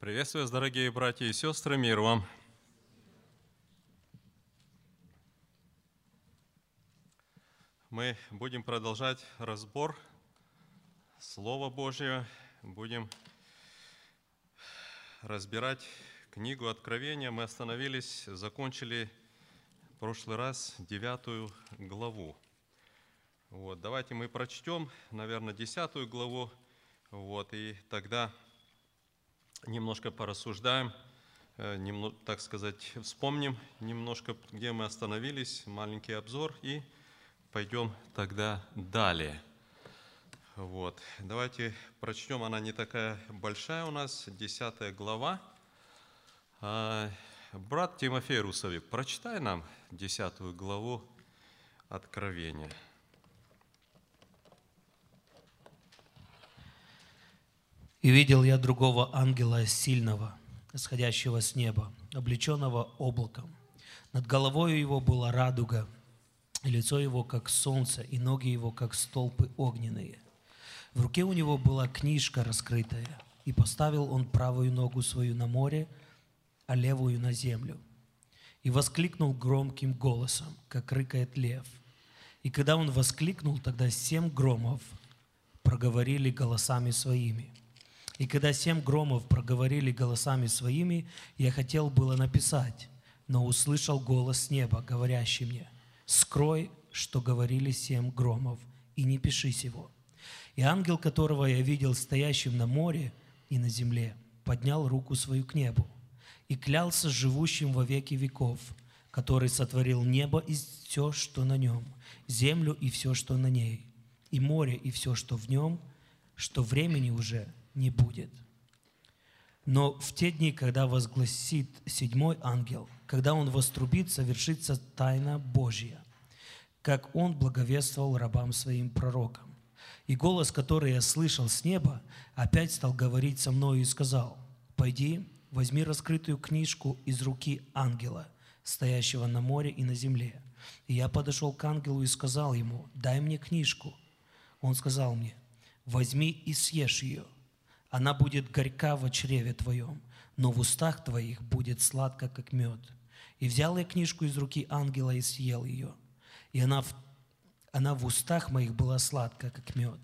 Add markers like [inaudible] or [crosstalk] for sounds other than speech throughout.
Приветствую вас, дорогие братья и сестры, мир вам. Мы будем продолжать разбор Слова Божьего, будем разбирать книгу Откровения. Мы остановились, закончили в прошлый раз девятую главу. Вот, давайте мы прочтем, наверное, десятую главу, вот, и тогда немножко порассуждаем, э, так сказать, вспомним немножко, где мы остановились, маленький обзор, и пойдем тогда далее. Вот. Давайте прочтем, она не такая большая у нас, 10 глава. А, брат Тимофей Русовик, прочитай нам 10 главу Откровения. И видел я другого ангела сильного, сходящего с неба, облеченного облаком. Над головой его была радуга, и лицо его, как солнце, и ноги его, как столпы огненные. В руке у него была книжка раскрытая, и поставил он правую ногу свою на море, а левую на землю. И воскликнул громким голосом, как рыкает лев. И когда он воскликнул, тогда семь громов проговорили голосами своими – и когда семь громов проговорили голосами своими, я хотел было написать, но услышал голос неба, говорящий мне, «Скрой, что говорили семь громов, и не пиши сего». И ангел, которого я видел стоящим на море и на земле, поднял руку свою к небу и клялся живущим во веки веков, который сотворил небо и все, что на нем, землю и все, что на ней, и море и все, что в нем, что времени уже – не будет. Но в те дни, когда возгласит седьмой ангел, когда он вострубит, совершится тайна Божья, как он благовествовал рабам своим пророкам. И голос, который я слышал с неба, опять стал говорить со мною и сказал, «Пойди, возьми раскрытую книжку из руки ангела, стоящего на море и на земле». И я подошел к ангелу и сказал ему, «Дай мне книжку». Он сказал мне, «Возьми и съешь ее, она будет горька в чреве твоем, но в устах твоих будет сладко, как мед. И взял я книжку из руки ангела и съел ее. И она в, она в устах моих была сладка, как мед.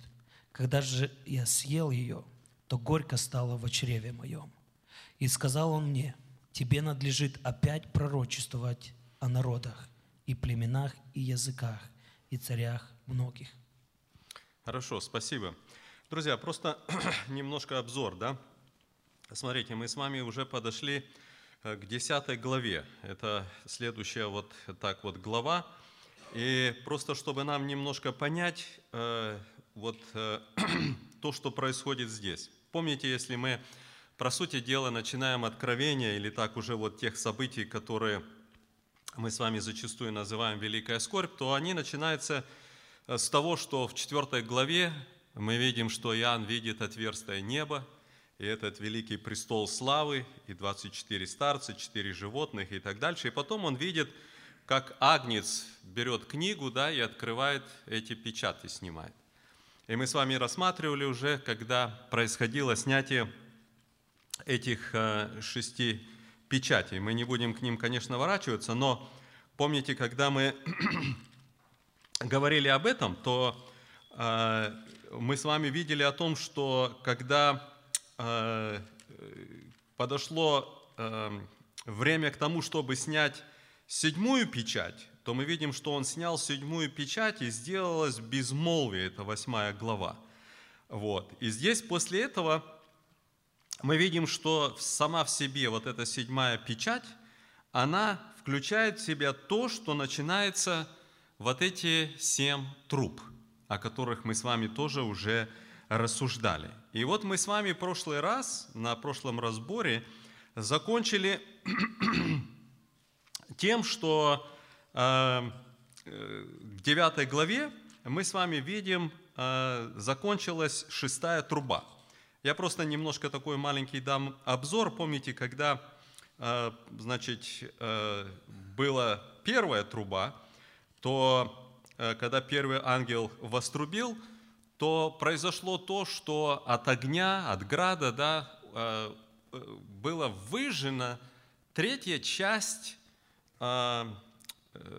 Когда же я съел ее, то горько стало в чреве моем. И сказал он мне, тебе надлежит опять пророчествовать о народах, и племенах, и языках, и царях многих. Хорошо, спасибо. Друзья, просто [clears throat] немножко обзор, да? Смотрите, мы с вами уже подошли э, к 10 главе. Это следующая вот так вот глава. И просто чтобы нам немножко понять э, вот э, [clears throat] то, что происходит здесь. Помните, если мы, про сути дела, начинаем откровение или так уже вот тех событий, которые мы с вами зачастую называем Великая Скорбь, то они начинаются с того, что в 4 главе мы видим, что Иоанн видит отверстие неба, и этот великий престол славы, и 24 старца, 4 животных и так дальше. И потом он видит, как Агнец берет книгу да, и открывает эти печати, снимает. И мы с вами рассматривали уже, когда происходило снятие этих э, шести печатей. Мы не будем к ним, конечно, ворачиваться, но помните, когда мы [clears throat] говорили об этом, то э, мы с вами видели о том, что когда э, подошло э, время к тому, чтобы снять седьмую печать, то мы видим, что он снял седьмую печать и сделалось безмолвие, это восьмая глава. Вот. И здесь после этого мы видим, что сама в себе вот эта седьмая печать, она включает в себя то, что начинается вот эти семь труб – о которых мы с вами тоже уже рассуждали. И вот мы с вами в прошлый раз, на прошлом разборе, закончили [clears throat] тем, что э, в 9 главе мы с вами видим, э, закончилась шестая труба. Я просто немножко такой маленький дам обзор. Помните, когда э, значит, была первая труба, то Э, когда первый ангел вострубил, то произошло то, что от огня, от града, да, э, э, была выжжена третья часть э,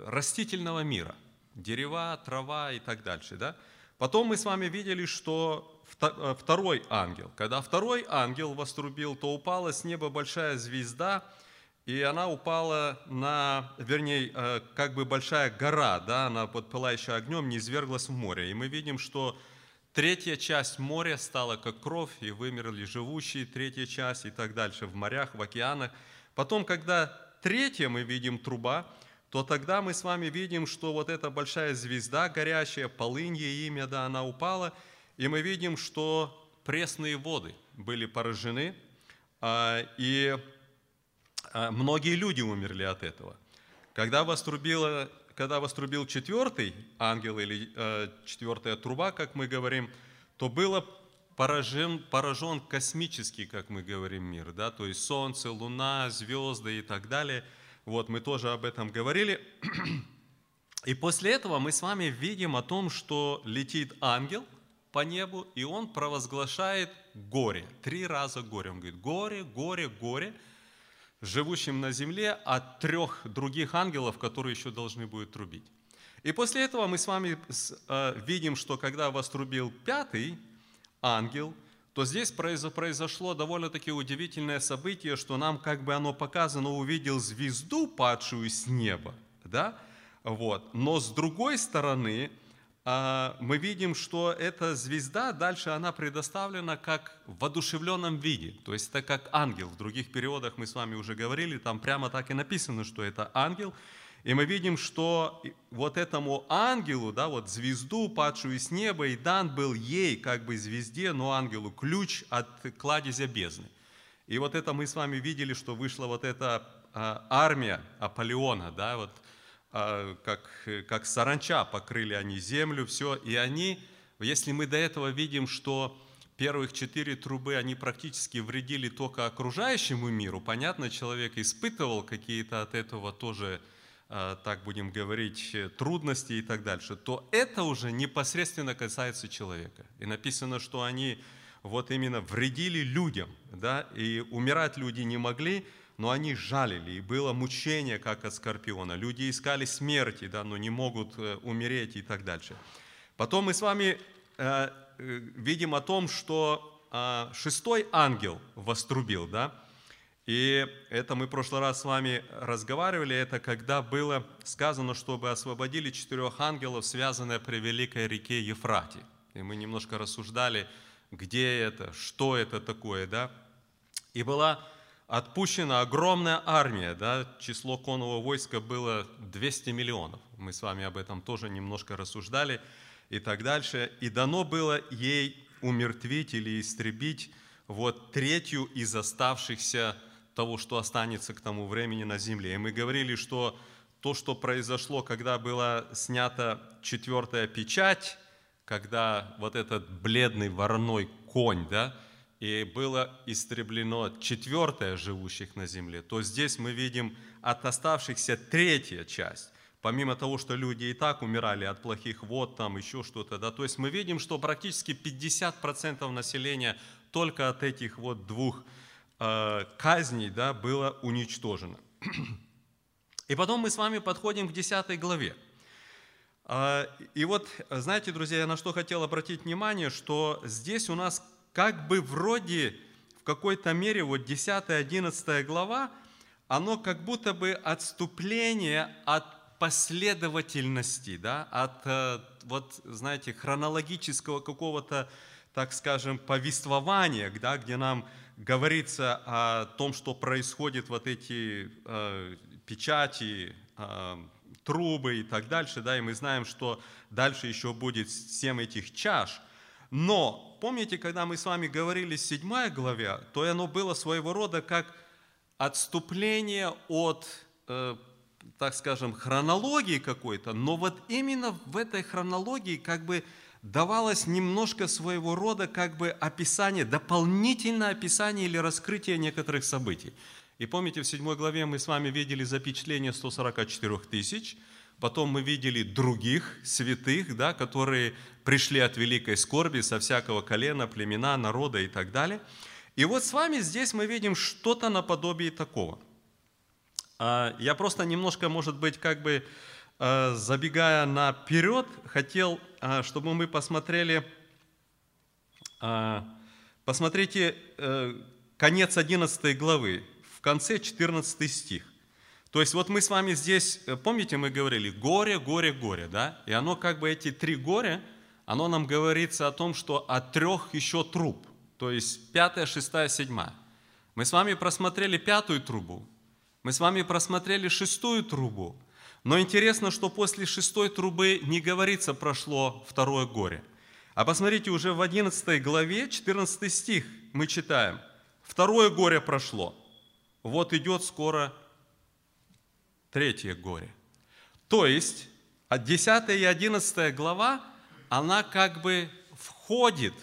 растительного мира. Дерева, трава и так дальше. Да? Потом мы с вами видели, что э, второй ангел, когда второй ангел вострубил, то упала с неба большая звезда, и она упала на, вернее, э, как бы большая гора, да, она под пылающим огнем не изверглась в море. И мы видим, что третья часть моря стала как кровь, и вымерли живущие, третья часть и так дальше, в морях, в океанах. Потом, когда третья мы видим труба, то тогда мы с вами видим, что вот эта большая звезда горящая, полынье имя, да, она упала, и мы видим, что пресные воды были поражены, а, и многие люди умерли от этого. Когда вострубила, когда вострубил четвертый ангел или э, четвертая труба, как мы говорим, то было поражен, поражен космический, как мы говорим, мир, да, то есть Солнце, Луна, звезды и так далее. Вот, мы тоже об этом говорили. И после этого мы с вами видим о том, что летит ангел по небу, и он провозглашает горе. Три раза горе. Он говорит, горе, горе, горе – живущим на земле от трех других ангелов, которые еще должны будут трубить. И после этого мы с вами э, видим, что когда вострубил пятый ангел, то здесь произошло довольно-таки удивительное событие, что нам как бы оно показано, увидел звезду, падшую с неба, да? Вот. Но с другой стороны, мы видим, что эта звезда дальше она предоставлена как в одушевленном виде, то есть это как ангел. В других переводах мы с вами уже говорили, там прямо так и написано, что это ангел. И мы видим, что вот этому ангелу, да, вот звезду, падшую с неба, и дан был ей, как бы звезде, но ангелу, ключ от кладезя бездны. И вот это мы с вами видели, что вышла вот эта а, армия Аполеона, да, вот а, как, как саранча покрыли они землю, все, и они, если мы до этого видим, что первых четыре трубы, они практически вредили только окружающему миру, понятно, человек испытывал какие-то от этого тоже, а, так будем говорить, трудности и так дальше, то это уже непосредственно касается человека. И написано, что они вот именно вредили людям, да, и умирать люди не могли, но они жалили, и было мучение, как от скорпиона. Люди искали смерти, да, но не могут э, умереть и так дальше. Потом мы с вами э, э, видим о том, что э, шестой ангел вострубил, да, и это мы в прошлый раз с вами разговаривали, это когда было сказано, чтобы освободили четырех ангелов, связанные при великой реке Ефрате. И мы немножко рассуждали, где это, что это такое, да. И была отпущена огромная армия, да, число конного войска было 200 миллионов. Мы с вами об этом тоже немножко рассуждали и так дальше. И дано было ей умертвить или истребить вот третью из оставшихся того, что останется к тому времени на земле. И мы говорили, что то, что произошло, когда была снята четвертая печать, когда вот этот бледный вороной конь, да, и было истреблено четвертое живущих на земле, то здесь мы видим от оставшихся третья часть. Помимо того, что люди и так умирали от плохих вод, там еще что-то, да, то есть мы видим, что практически 50% населения только от этих вот двух э, казней да, было уничтожено. И потом мы с вами подходим к 10 главе. А, и вот, знаете, друзья, я на что хотел обратить внимание, что здесь у нас как бы вроде в какой-то мере вот 10-11 глава, оно как будто бы отступление от последовательности, да, от, э, вот, знаете, хронологического какого-то, так скажем, повествования, да, где нам говорится о том, что происходит вот эти э, печати, э, трубы и так дальше, да, и мы знаем, что дальше еще будет семь этих чаш. Но помните, когда мы с вами говорили в 7 главе, то оно было своего рода как отступление от, э, так скажем, хронологии какой-то, но вот именно в этой хронологии как бы давалось немножко своего рода как бы описание, дополнительное описание или раскрытие некоторых событий. И помните, в 7 главе мы с вами видели запечатление 144 тысяч, потом мы видели других святых, да, которые пришли от великой скорби со всякого колена, племена, народа и так далее. И вот с вами здесь мы видим что-то наподобие такого. А, я просто немножко, может быть, как бы а, забегая наперед, хотел, а, чтобы мы посмотрели, посмотрите э, конец 11 главы, в конце 14 стих. То есть вот мы с вами здесь, э, помните, мы говорили горе, горе, горе, да? И оно как бы эти три горя, оно нам говорится о том, что от трех еще труб, то есть пятая, шестая, седьмая. Мы с вами просмотрели пятую трубу, мы с вами просмотрели шестую трубу, но интересно, что после шестой трубы не говорится прошло второе горе. А посмотрите, уже в 11 главе, 14 стих мы читаем, второе горе прошло, вот идет скоро третье горе. То есть, 10 и 11 глава, она как бы входит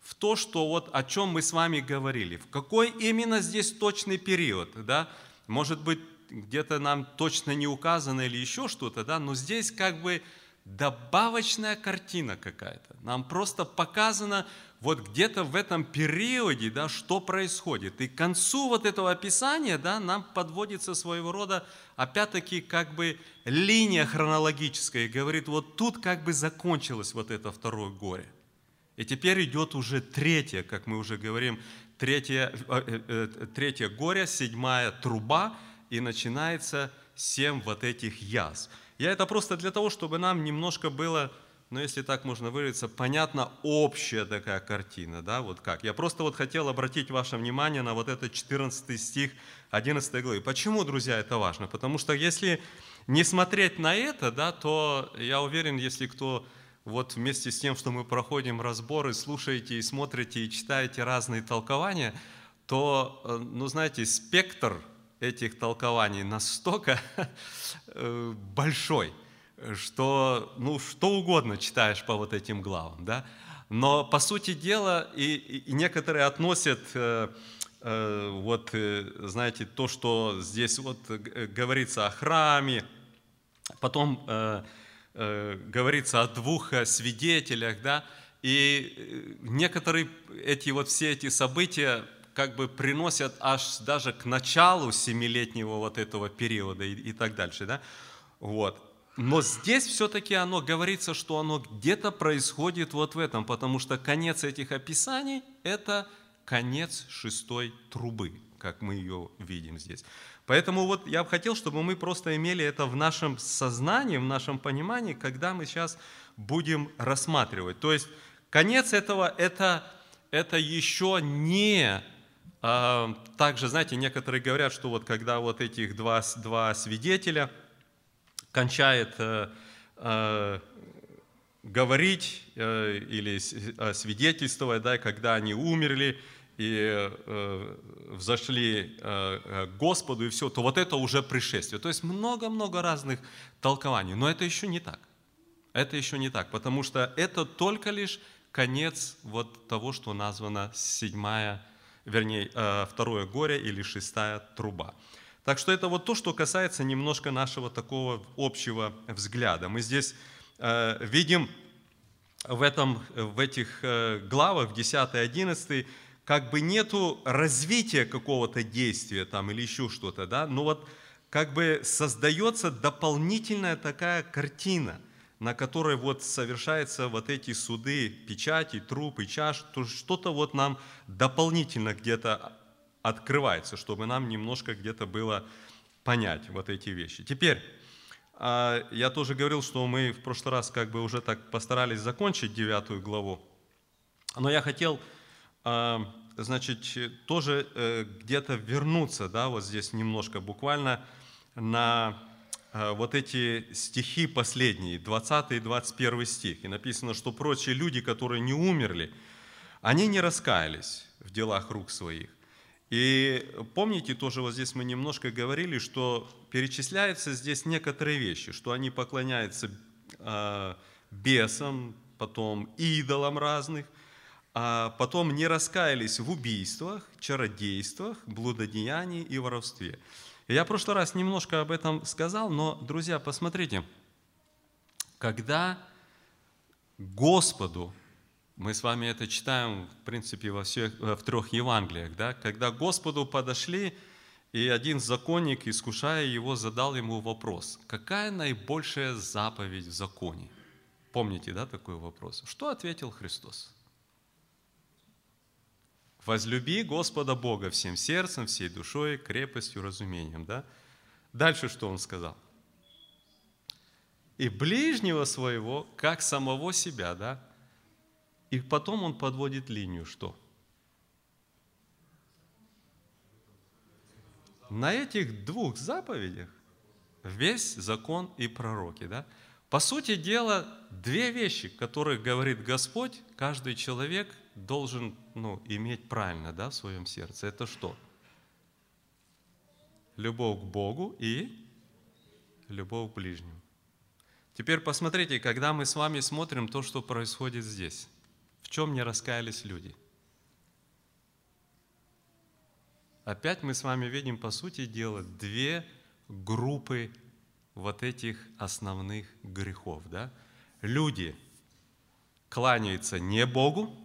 в то, что вот о чем мы с вами говорили. В какой именно здесь точный период, да? Может быть, где-то нам точно не указано или еще что-то, да? Но здесь как бы добавочная картина какая-то. Нам просто показано вот где-то в этом периоде, да, что происходит. И к концу вот этого описания, да, нам подводится своего рода, опять-таки, как бы линия хронологическая, и говорит, вот тут как бы закончилось вот это второе горе. И теперь идет уже третье, как мы уже говорим, третье, э, э, э, третье горе, седьмая труба, и начинается семь вот этих язв. Я это просто для того, чтобы нам немножко было ну, если так можно выразиться, понятна общая такая картина, да, вот как. Я просто вот хотел обратить ваше внимание на вот этот 14 стих 11 главы. Почему, друзья, это важно? Потому что если не смотреть на это, да, то я уверен, если кто вот вместе с тем, что мы проходим разборы, слушаете и смотрите и читаете разные толкования, то, э, ну, знаете, спектр этих толкований настолько [laughs] э, большой – что ну, что угодно читаешь по вот этим главам, да? Но по сути дела и, и некоторые относят э, э, вот, знаете, то, что здесь вот говорится о храме, потом говорится о двух свидетелях, да, и некоторые эти вот все эти события как бы приносят аж даже к началу семилетнего вот этого периода и, и так дальше, да, вот. Но здесь все-таки оно говорится, что оно где-то происходит вот в этом, потому что конец этих описаний – это конец шестой трубы, как мы ее видим здесь. Поэтому вот я бы хотел, чтобы мы просто имели это в нашем сознании, в нашем понимании, когда мы сейчас будем рассматривать. То есть конец этого – это, это еще не также, знаете, некоторые говорят, что вот когда вот этих два, два свидетеля – кончает э, э, говорить э, или свидетельствовать, да, когда они умерли и взошли к Господу и все, то вот это уже пришествие. То есть много-много разных толкований, но это еще не так. Это еще не так, потому что это только лишь конец вот того, что названо седьмая, вернее, второе горе или шестая труба. Так что это вот то, что касается немножко нашего такого общего взгляда. Мы здесь э, видим в, этом, в этих э, главах, в 10 и 11, как бы нету развития какого-то действия там или еще что-то, да, но вот как бы создается дополнительная такая картина, на которой вот совершаются вот эти суды, печати, труп и чаш, то что-то вот нам дополнительно где-то открывается, чтобы нам немножко где-то было понять вот эти вещи. Теперь, а, я тоже говорил, что мы в прошлый раз как бы уже так постарались закончить девятую главу, но я хотел, а, значит, тоже э, где-то вернуться, да, вот здесь немножко буквально на вот эти стихи последние, 20 и 21 стих. И написано, что прочие люди, которые не умерли, они не раскаялись в делах рук своих. И помните, тоже вот здесь мы немножко говорили, что перечисляются здесь некоторые вещи, что они поклоняются э, бесам, потом идолам разных, а потом не раскаялись в убийствах, чародействах, блудодеянии и воровстве. Я в прошлый раз немножко об этом сказал, но, друзья, посмотрите, когда Господу Мы с вами это читаем, в принципе, во всех, в трех Евангелиях, да? когда Господу подошли, и один законник, искушая его, задал ему вопрос, какая наибольшая заповедь в законе? Помните, да, такой вопрос? Что ответил Христос? Возлюби Господа Бога всем сердцем, всей душой, крепостью, разумением. Да? Дальше что он сказал? И ближнего своего, как самого себя, да? И потом он подводит линию, что? На этих двух заповедях весь закон и пророки, да? По сути дела, две вещи, которые говорит Господь, каждый человек должен ну, иметь правильно да, в своем сердце. Это что? Любовь к Богу и любовь к ближнему. Теперь посмотрите, когда мы с вами смотрим то, что происходит здесь. В чем не раскаялись люди? Опять мы с вами видим, по сути дела, две группы вот этих основных грехов. Да? Люди кланяются не Богу,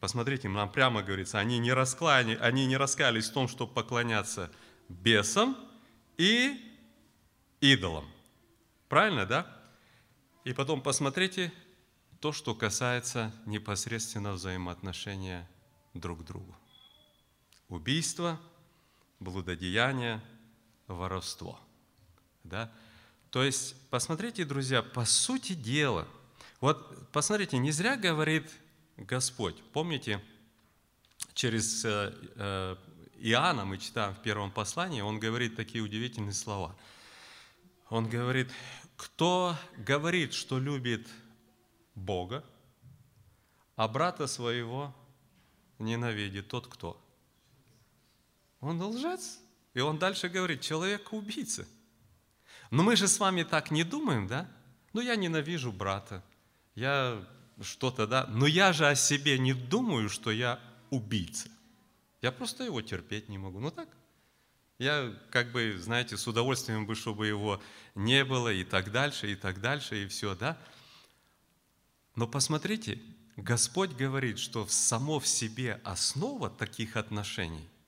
посмотрите, нам прямо говорится, они не, раскляни, они не раскаялись в том, чтобы поклоняться бесам и идолам. Правильно, да? И потом посмотрите то, что касается непосредственно взаимоотношения друг к другу. Убийство, блудодеяние, воровство. Да? То есть, посмотрите, друзья, по сути дела, вот посмотрите, не зря говорит Господь. Помните, через э, э, Иоанна мы читаем в первом послании, он говорит такие удивительные слова. Он говорит, кто говорит, что любит Бога, а брата своего ненавидит, тот кто? Он лжец. И он дальше говорит, человек убийца. Но мы же с вами так не думаем, да? Ну, я ненавижу брата, я что-то, да? Но я же о себе не думаю, что я убийца. Я просто его терпеть не могу. Ну так? Я как бы, знаете, с удовольствием бы, чтобы его не было и так дальше, и так дальше, и все, да? Но посмотрите, Господь говорит, что само в себе основа таких отношений –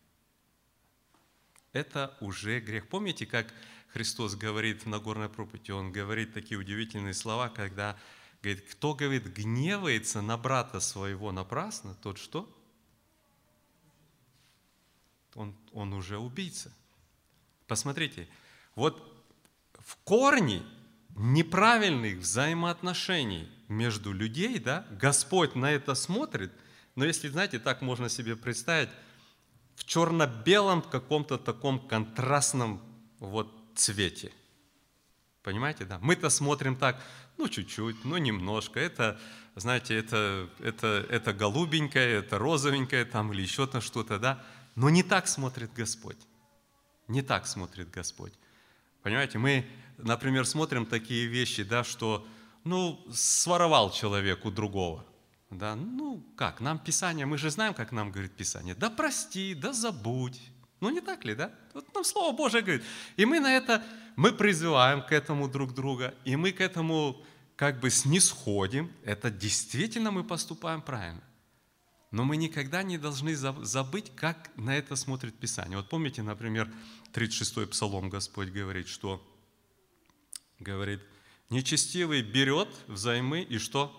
это уже грех. Помните, как Христос говорит в Нагорной проповеди, Он говорит такие удивительные слова, когда говорит, кто, говорит, гневается на брата своего напрасно, тот что? Он, он уже убийца. Посмотрите, вот в корне неправильных взаимоотношений между людей, да, Господь на это смотрит, но если, знаете, так можно себе представить, в черно-белом каком-то таком контрастном вот цвете. Понимаете, да? Мы-то смотрим так, ну, чуть-чуть, ну, немножко. Это, знаете, это, это, это голубенькое, это розовенькое там или еще-то что-то, да? Но не так смотрит Господь. Не так смотрит Господь. Понимаете, мы, например, смотрим такие вещи, да, что, ну, своровал человек у другого. Да, ну, как, нам Писание, мы же знаем, как нам говорит Писание. Да прости, да забудь, ну не так ли, да? Вот нам Слово Божие говорит. И мы на это, мы призываем к этому друг друга, и мы к этому как бы снисходим. Это действительно мы поступаем правильно. Но мы никогда не должны забыть, как на это смотрит Писание. Вот помните, например, 36-й Псалом Господь говорит, что говорит, нечестивый берет взаймы и что?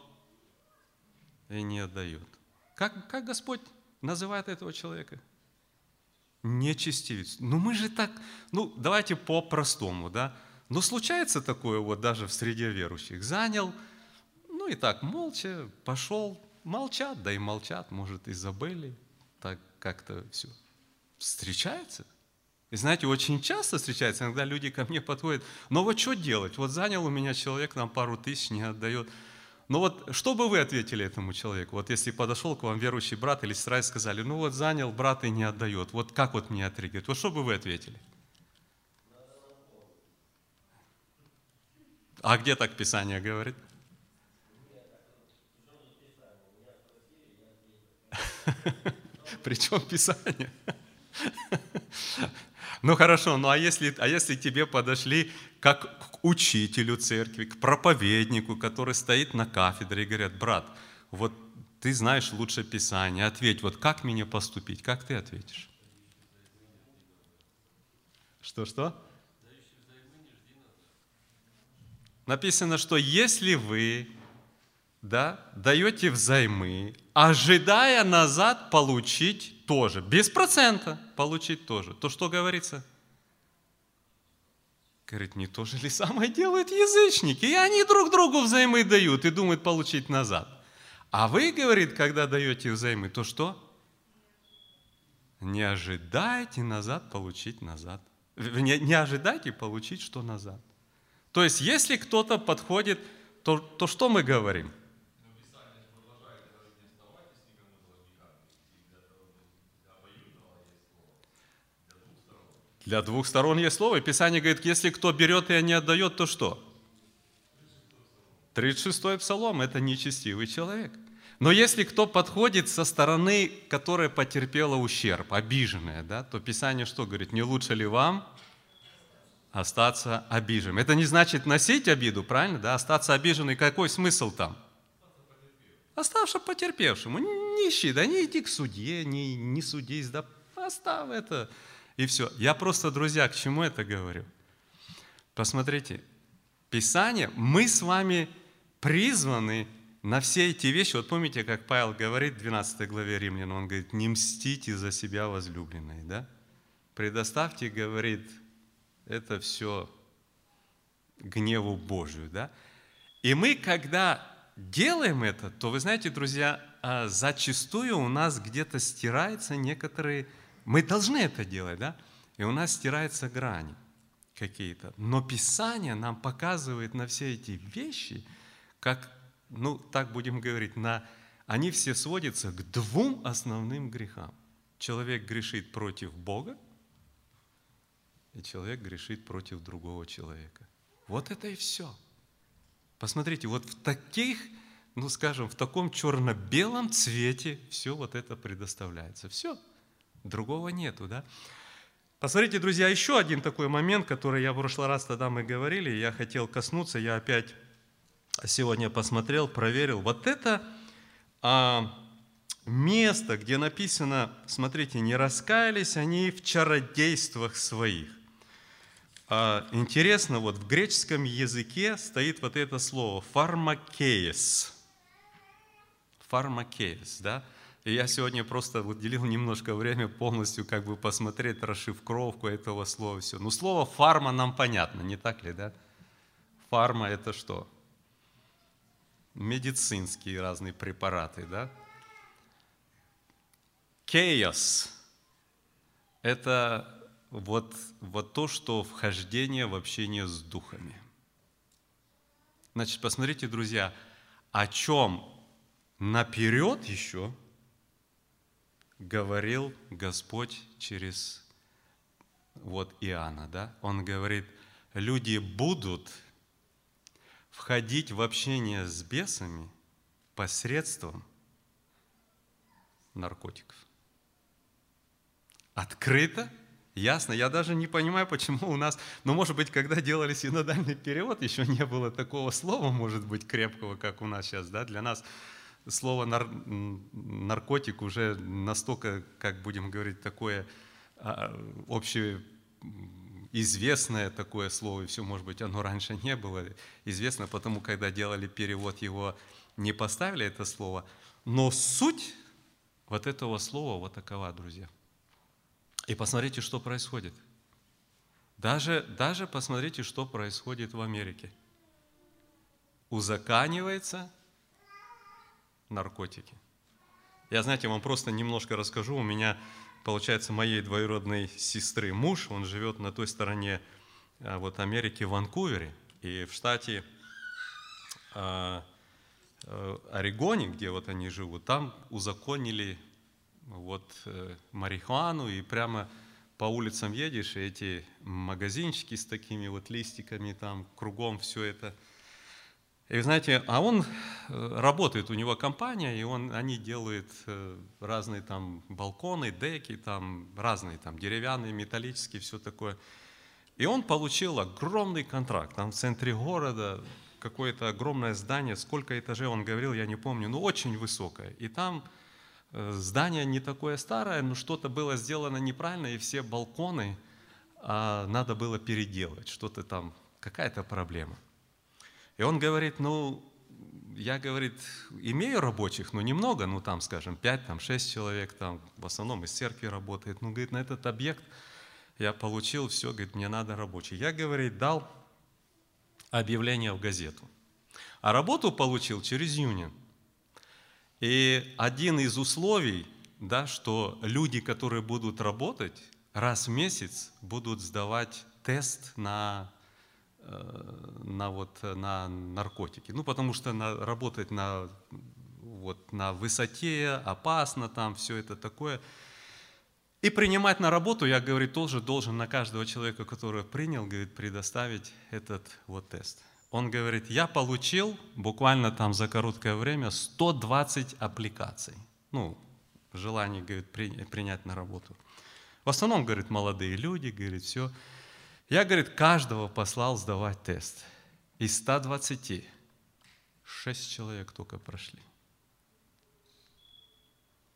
И не отдает. Как, как Господь называет этого человека? нечестивец. Ну мы же так, ну давайте по-простому, да. Но случается такое вот даже в среде верующих. Занял, ну и так молча пошел, молчат, да и молчат, может и забыли, так как-то все. Встречается. И знаете, очень часто встречается, иногда люди ко мне подходят, ну вот что делать? Вот занял у меня человек, нам пару тысяч не отдает. Ну вот, что бы вы ответили этому человеку? Вот если подошел к вам верующий брат или сестра и сказали, ну вот занял брат и не отдает, вот как вот мне отреагировать? Вот что бы вы ответили? А где так Писание говорит? [laughs] Причем Писание? [laughs] Ну хорошо, ну а если, а если тебе подошли как к учителю церкви, к проповеднику, который стоит на кафедре и говорят, брат, вот ты знаешь лучше Писание, ответь, вот как мне поступить, как ты ответишь? Что-что? Написано, что если вы да, даете взаймы, ожидая назад получить тоже, без процента получить тоже, то что говорится? Говорит, не то же ли самое делают язычники? И они друг другу взаймы дают и думают получить назад. А вы, говорит, когда даете взаймы, то что? Не ожидайте назад получить назад. Не, не ожидайте получить что назад. То есть, если кто-то подходит, то, то что мы говорим? Для двух сторон есть слово. И Писание говорит, если кто берет и не отдает, то что? 36-й псалом – это нечестивый человек. Но если кто подходит со стороны, которая потерпела ущерб, обиженная, да, то Писание что говорит? Не лучше ли вам остаться обиженным? Это не значит носить обиду, правильно? Да? Остаться обиженным, какой смысл там? Оставшим потерпевшему. Не ищи, да не иди к судье, не, не судись, да оставь это и все. Я просто, друзья, к чему это говорю? Посмотрите, Писание, мы с вами призваны на все эти вещи. Вот помните, как Павел говорит в 12 главе Римлян, он говорит, не мстите за себя возлюбленные, да? Предоставьте, говорит, это все гневу Божию, да? И мы, когда делаем это, то, вы знаете, друзья, а, зачастую у нас где-то стираются некоторые мы должны это делать, да? И у нас стираются грани какие-то. Но Писание нам показывает на все эти вещи, как, ну, так будем говорить, на, они все сводятся к двум основным грехам. Человек грешит против Бога, и человек грешит против другого человека. Вот это и все. Посмотрите, вот в таких, ну скажем, в таком черно-белом цвете все вот это предоставляется. Все. Другого нету, да? Посмотрите, друзья, еще один такой момент, который я в прошлый раз тогда мы говорили, я хотел коснуться, я опять сегодня посмотрел, проверил. Вот это а, место, где написано, смотрите, не раскаялись они в чародействах своих. А, интересно, вот в греческом языке стоит вот это слово фармакеес. Фармакеес, да? И я сегодня просто уделил немножко времени полностью как бы посмотреть расшифровку этого слова. Все. Ну, слово «фарма» нам понятно, не так ли, да? Фарма – это что? Медицинские разные препараты, да? Кейос – это вот, вот то, что вхождение в общение с духами. Значит, посмотрите, друзья, о чем наперед еще – говорил Господь через вот Иоанна, да? Он говорит, люди будут входить в общение с бесами посредством наркотиков. Открыто, ясно. Я даже не понимаю, почему у нас, ну, может быть, когда делали синодальный перевод, еще не было такого слова, может быть, крепкого, как у нас сейчас, да, для нас слово нар, наркотик уже настолько, как будем говорить, такое а, общее известное такое слово, и все, может быть, оно раньше не было известно, потому когда делали перевод его, не поставили это слово, но суть вот этого слова вот такова, друзья. И посмотрите, что происходит. Даже, даже посмотрите, что происходит в Америке. Узаканивается наркотики. Я, знаете, вам просто немножко расскажу. У меня, получается, моей двоюродной сестры муж, он живет на той стороне а, вот, Америки, в Ванкувере. И в штате а, а, Орегоне, где вот они живут, там узаконили вот э, марихуану, и прямо по улицам едешь, и эти магазинчики с такими вот листиками, там кругом все это – и знаете, а он э, работает, у него компания, и он, они делают э, разные там балконы, деки, там разные там деревянные, металлические, все такое. И он получил огромный контракт, там в центре города, какое-то огромное здание, сколько этажей он говорил, я не помню, но очень высокое. И там здание не такое старое, но что-то было сделано неправильно, и все балконы а, надо было переделать, что-то там, какая-то проблема. И он говорит, ну, я, говорит, имею рабочих, но немного, ну там, скажем, 5, там, 6 человек, там, в основном из церкви работает. Ну, говорит, на этот объект я получил все, говорит, мне надо рабочий. Я, говорит, дал объявление в газету. А работу получил через Юнин. И один из условий, да, что люди, которые будут работать, раз в месяц будут сдавать тест на Э, на, вот, на наркотики. Ну, потому что на, работать на, вот, на высоте опасно, там все это такое. И принимать на работу, я, говорю, тоже должен на каждого человека, который принял, говорит, предоставить этот вот тест. Он говорит, я получил буквально там за короткое время 120 аппликаций. Ну, желание, говорит, принять на работу. В основном, говорит, молодые люди, говорит, все. Я, говорит, каждого послал сдавать тест. Из 120 6 человек только прошли.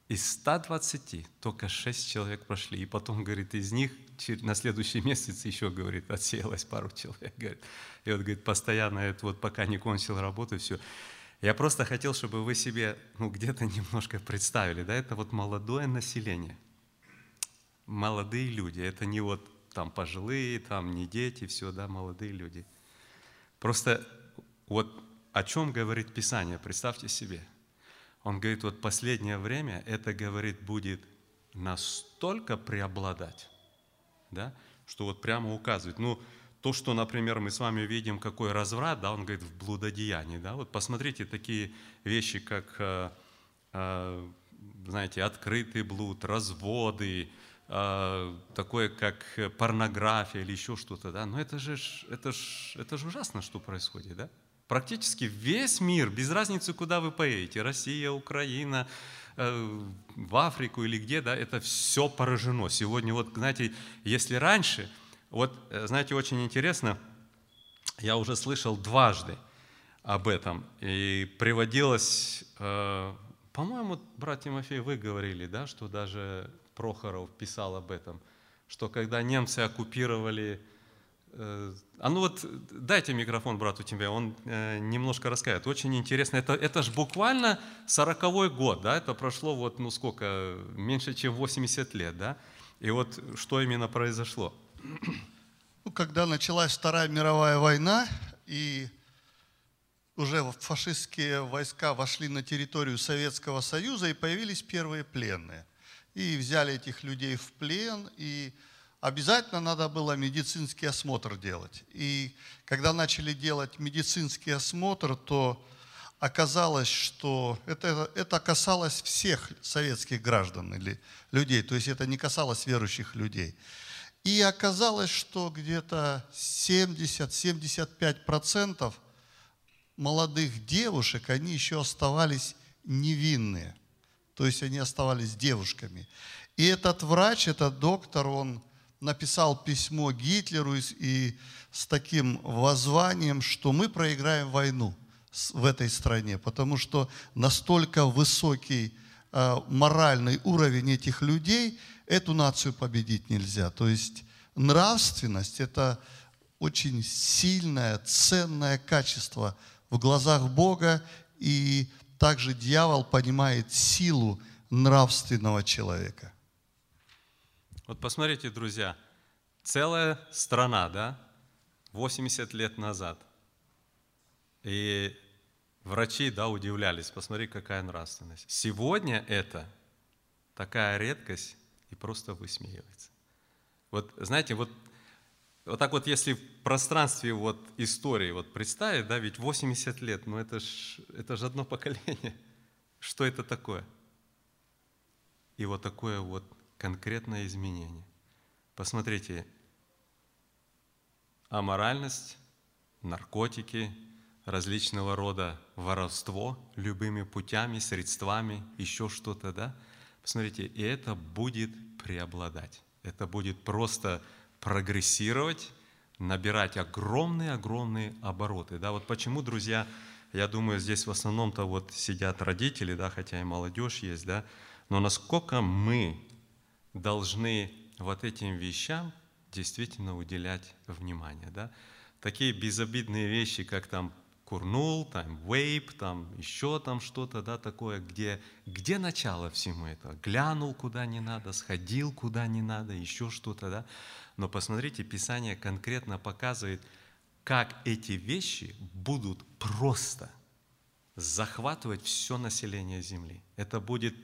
Из 120 только 6 человек прошли. И потом, говорит, из них на следующий месяц еще, говорит, отсеялось пару человек. Говорит. И вот, говорит, постоянно, это вот пока не кончил работу, все. Я просто хотел, чтобы вы себе ну, где-то немножко представили, да, это вот молодое население, молодые люди, это не вот там пожилые, там не дети, все, да, молодые люди. Просто вот о чем говорит Писание, представьте себе. Он говорит, вот последнее время это, говорит, будет настолько преобладать, да, что вот прямо указывает. Ну, то, что, например, мы с вами видим, какой разврат, да, он говорит, в блудодеянии, да, вот посмотрите такие вещи, как, э, э, знаете, открытый блуд, разводы, а, такое, как порнография или еще что-то, да, но это же, это же, это же ужасно, что происходит, да? Практически весь мир, без разницы, куда вы поедете, Россия, Украина, э, в Африку или где, да, это все поражено. Сегодня вот, знаете, если раньше, вот, э, знаете, очень интересно, я уже слышал дважды об этом, и приводилось, э, по-моему, брат Тимофей, вы говорили, да, что даже Прохоров писал об этом, что когда немцы оккупировали... Э, а ну вот дайте микрофон брату тебе, он э, немножко расскажет. Очень интересно. Это, это же буквально 40-й год, да? Это прошло вот, ну сколько, меньше, чем 80 лет, да? И вот что именно произошло? [clears throat] Ну, когда началась Вторая мировая война, и уже фашистские войска вошли на территорию Советского Союза, и появились первые пленные – и взяли этих людей в плен, и обязательно надо было медицинский осмотр делать. И когда начали делать медицинский осмотр, то оказалось, что это, это касалось всех советских граждан или людей, то есть это не касалось верующих людей. И оказалось, что где-то 70-75% молодых девушек, они еще оставались невинные – то есть они оставались девушками. И этот врач, этот доктор, он написал письмо Гитлеру и, и с таким воззванием, что мы проиграем войну в этой стране, потому что настолько высокий э, моральный уровень этих людей, эту нацию победить нельзя. То есть нравственность – это очень сильное, ценное качество в глазах Бога, и также дьявол понимает силу нравственного человека. Вот посмотрите, друзья, целая страна, да, 80 лет назад. И врачи, да, удивлялись, посмотри, какая нравственность. Сегодня это такая редкость и просто высмеивается. Вот, знаете, вот вот так вот, если в пространстве вот истории вот представить, да, ведь 80 лет, ну это ж, это ж одно поколение. [laughs] Что это такое? И вот такое вот конкретное изменение. Посмотрите, аморальность, наркотики, различного рода воровство любыми путями, средствами, еще что-то, да? Посмотрите, и это будет преобладать. Это будет просто прогрессировать набирать огромные-огромные обороты. Да, вот почему, друзья, я думаю, здесь в основном-то вот сидят родители, да, хотя и молодежь есть, да, но насколько мы должны вот этим вещам действительно уделять внимание, да. Такие безобидные вещи, как там курнул, там вейп, там еще там что-то, да, такое, где, где начало всему этого? Глянул куда не надо, сходил куда не надо, еще что-то, да. Но посмотрите, Писание конкретно показывает, как эти вещи будут просто захватывать все население Земли. Это будет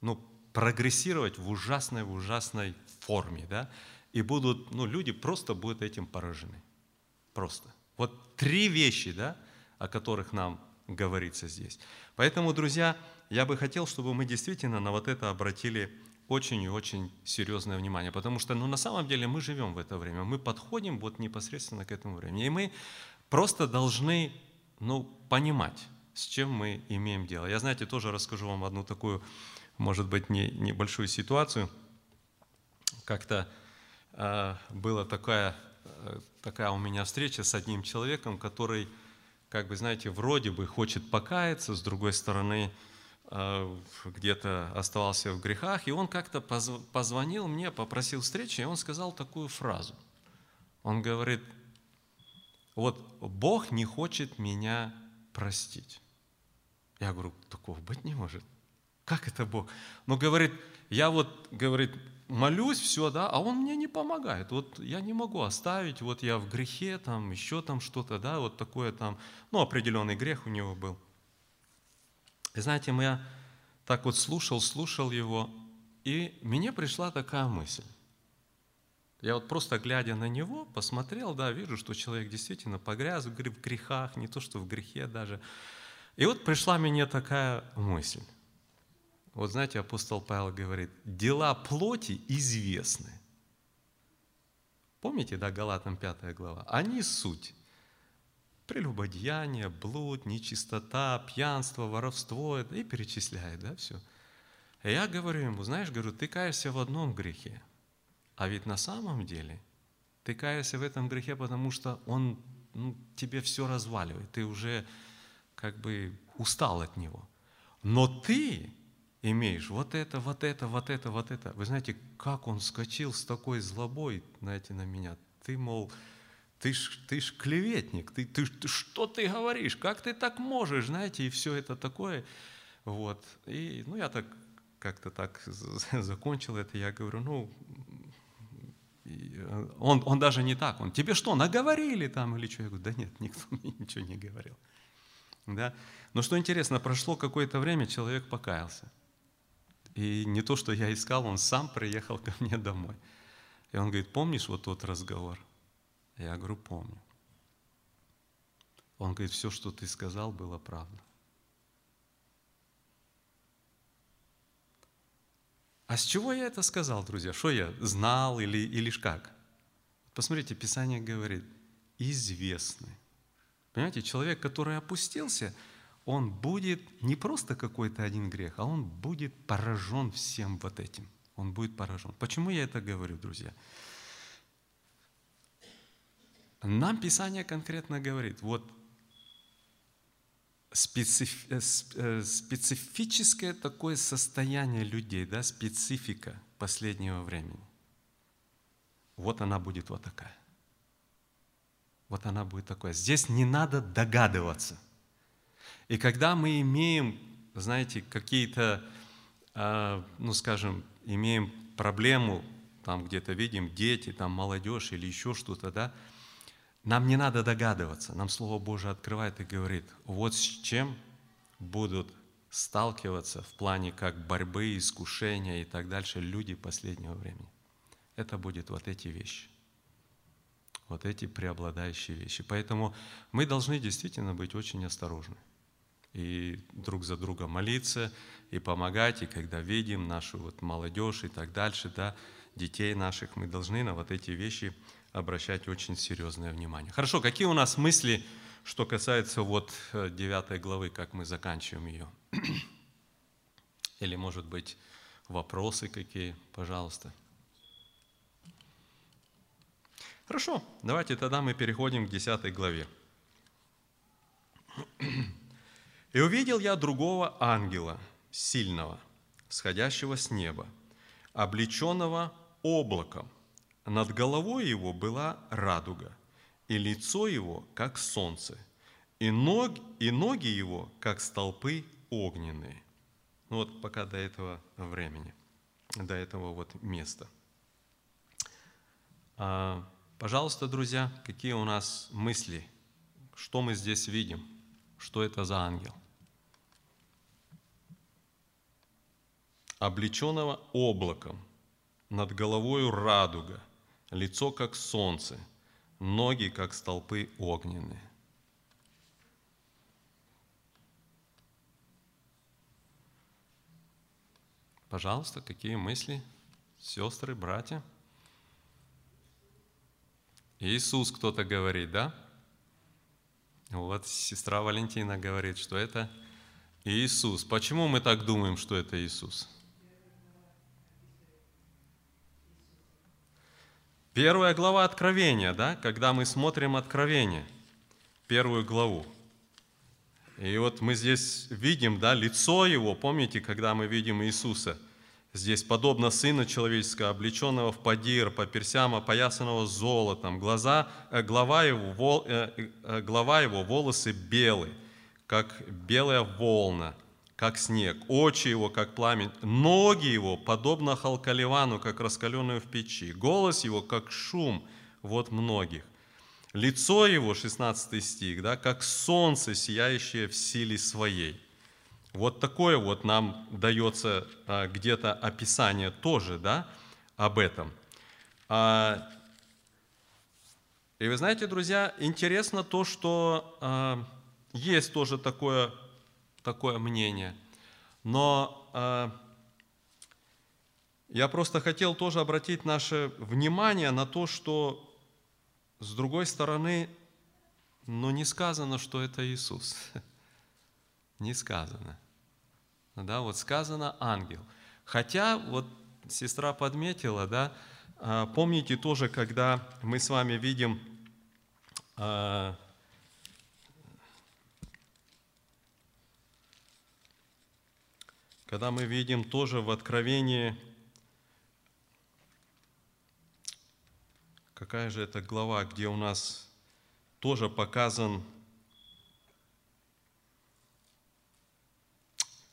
ну, прогрессировать в ужасной, в ужасной форме, да, и будут, ну, люди просто будут этим поражены. Просто. Вот три вещи, да, о которых нам говорится здесь. Поэтому, друзья, я бы хотел, чтобы мы действительно на вот это обратили очень и очень серьезное внимание, потому что, ну, на самом деле мы живем в это время, мы подходим вот непосредственно к этому времени, и мы просто должны, ну, понимать, с чем мы имеем дело. Я, знаете, тоже расскажу вам одну такую, может быть, не, небольшую ситуацию. Как-то э, была такая, э, такая у меня встреча с одним человеком, который, как бы, знаете, вроде бы хочет покаяться, с другой стороны, э, где-то оставался в грехах, и он как-то позвонил мне, попросил встречи, и он сказал такую фразу. Он говорит, вот Бог не хочет меня простить. Я говорю, такого быть не может. Как это Бог? Ну, говорит, я вот, говорит, молюсь, все, да, а Он мне не помогает. Вот я не могу оставить, вот я в грехе, там, еще там что-то, да, вот такое там, ну, определенный грех у него был. И знаете, я так вот слушал, слушал его, и мне пришла такая мысль. Я вот просто глядя на него, посмотрел, да, вижу, что человек действительно погряз в грехах, не то что в грехе даже. И вот пришла мне такая мысль. Вот знаете, апостол Павел говорит, дела плоти известны. Помните, да, Галатам 5 глава? Они суть. Прелюбодеяние, блуд, нечистота, пьянство, воровство, и перечисляет, да, все. И я говорю ему, знаешь, говорю, ты каешься в одном грехе, а ведь на самом деле ты каешься в этом грехе, потому что он ну, тебе все разваливает, ты уже как бы устал от него. Но ты имеешь вот это, вот это, вот это, вот это. Вы знаете, как он вскочил с такой злобой, знаете, на меня. Ты, мол, ты ж, ты ж клеветник, ты, ты, ты, что ты говоришь, как ты так можешь, знаете, и все это такое. Вот. И, ну, я так как-то так закончил это, я говорю, ну, э, он, он даже не так, он, тебе что, наговорили там или что? Я говорю, да нет, никто мне [laughs] ничего не говорил. Да? Но что интересно, прошло какое-то время, человек покаялся. И не то, что я искал, он сам приехал ко мне домой. И он говорит, помнишь вот тот разговор? Я говорю, помню. Он говорит, все, что ты сказал, было правда. А с чего я это сказал, друзья? Что я знал или, или как? Посмотрите, Писание говорит, известный. Понимаете, человек, который опустился, он будет не просто какой-то один грех, а он будет поражен всем вот этим. Он будет поражен. Почему я это говорю, друзья? Нам Писание конкретно говорит, вот специф, э, э, специфическое такое состояние людей, да, специфика последнего времени. Вот она будет вот такая. Вот она будет такая. Здесь не надо догадываться. И когда мы имеем, знаете, какие-то, а, ну скажем, имеем проблему, там где-то видим дети, там молодежь или еще что-то, да, нам не надо догадываться. Нам Слово Божие открывает и говорит, вот с чем будут сталкиваться в плане как борьбы, искушения и так дальше люди последнего времени. Это будет вот эти вещи вот эти преобладающие вещи. Поэтому мы должны действительно быть очень осторожны и друг за друга молиться, и помогать, и когда видим нашу вот молодежь и так дальше, да, детей наших, мы должны на вот эти вещи обращать очень серьезное внимание. Хорошо, какие у нас мысли, что касается вот 9 э, главы, как мы заканчиваем ее? [clears throat] Или, может быть, вопросы какие, пожалуйста. Хорошо, давайте тогда мы переходим к 10 главе. [clears throat] «И увидел я другого ангела, сильного, сходящего с неба, облеченного облаком. Над головой его была радуга, и лицо его, как солнце, и, ног, и ноги его, как столпы огненные». Ну вот пока до этого времени, до этого вот места. А, пожалуйста, друзья, какие у нас мысли, что мы здесь видим, что это за ангел? Облеченного облаком, над головою радуга, лицо как солнце, ноги как столпы огненные. Пожалуйста, какие мысли, сестры, братья? Иисус кто-то говорит, да? Вот сестра Валентина говорит, что это Иисус. Почему мы так думаем, что это Иисус? Первая глава Откровения, да, когда мы смотрим Откровение, первую главу. И вот мы здесь видим, да, лицо Его, помните, когда мы видим Иисуса, здесь подобно Сына Человеческого, облеченного в падир, по персям опоясанного золотом, глаза, э, глава, его, вол, э, э, глава Его, волосы белые, как белая волна – как снег, очи его, как пламень, ноги его, подобно халкаливану, как раскаленную в печи, голос его, как шум вот многих, лицо его, 16 стих, да, как солнце, сияющее в силе своей. Вот такое вот нам дается а, где-то описание тоже, да, об этом. А, и вы знаете, друзья, интересно то, что а, есть тоже такое такое мнение. Но э, я просто хотел тоже обратить наше внимание на то, что с другой стороны, ну не сказано, что это Иисус. [laughs] Не сказано. Да, вот сказано ангел. Хотя, вот сестра подметила, да, а, помните тоже, когда мы с вами видим когда мы видим тоже в Откровении, какая же это глава, где у нас тоже показан,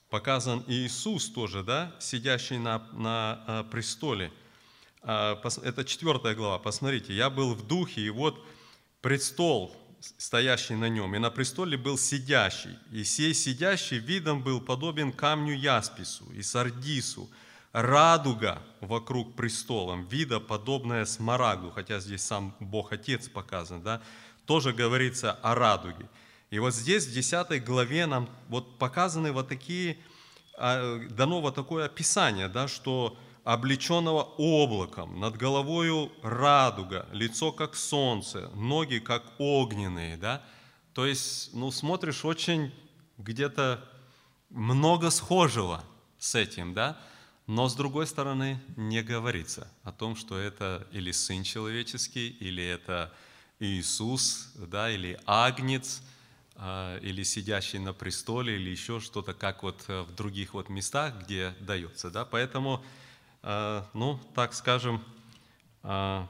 показан Иисус тоже, да, сидящий на, на а, престоле. А, это четвертая глава, посмотрите, «Я был в духе, и вот престол, стоящий на нем, и на престоле был сидящий, и сей сидящий видом был подобен камню яспису и сардису, радуга вокруг престолом, вида подобная смарагду, хотя здесь сам Бог Отец показан, да, тоже говорится о радуге. И вот здесь в 10 главе нам вот показаны вот такие, а, дано вот такое описание, да, что облеченного облаком, над головою радуга, лицо как солнце, ноги как огненные, да? То есть, ну, смотришь очень где-то много схожего с этим, да? Но с другой стороны, не говорится о том, что это или Сын Человеческий, или это Иисус, да, или Агнец, а, или сидящий на престоле, или еще что-то, как вот в других вот местах, где дается, да. Поэтому Э, ну, так скажем, э,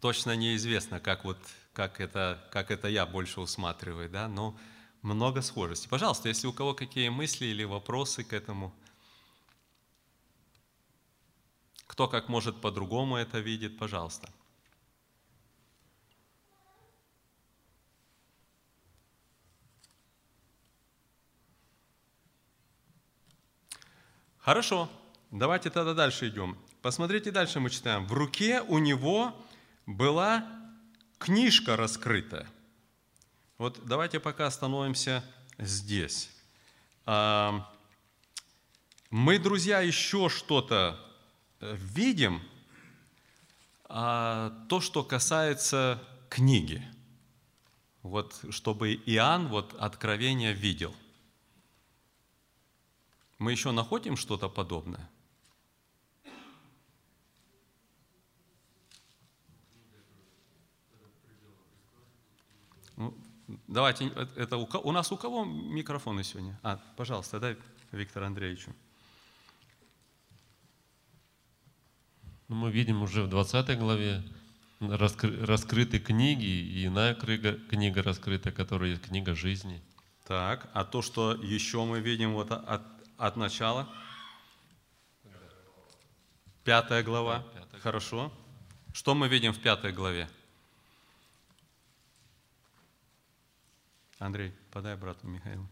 точно неизвестно, как, вот, как, это, как это я больше усматриваю, да, но много схожестей. Пожалуйста, если у кого какие мысли или вопросы к этому, кто как может по-другому это видит, пожалуйста. Хорошо. Давайте тогда дальше идем. Посмотрите, дальше мы читаем. В руке у него была книжка раскрыта. Вот давайте пока остановимся здесь. А, мы, друзья, еще что-то э, видим, а, то, что касается книги. Вот чтобы Иоанн вот откровение видел. Мы еще находим что-то подобное? Ну, давайте, э, это у, у нас у кого микрофоны сегодня? А, пожалуйста, дай Виктору Андреевичу. Ну, мы видим уже в 20 главе раскры- раскрыты книги, и иная книга, книга раскрыта, которая есть книга жизни. Так, а то, что еще мы видим вот от, от начала? Пятая глава. Да, пятая. Хорошо. Что мы видим в пятой главе? Андрей, подай брату Михаилу.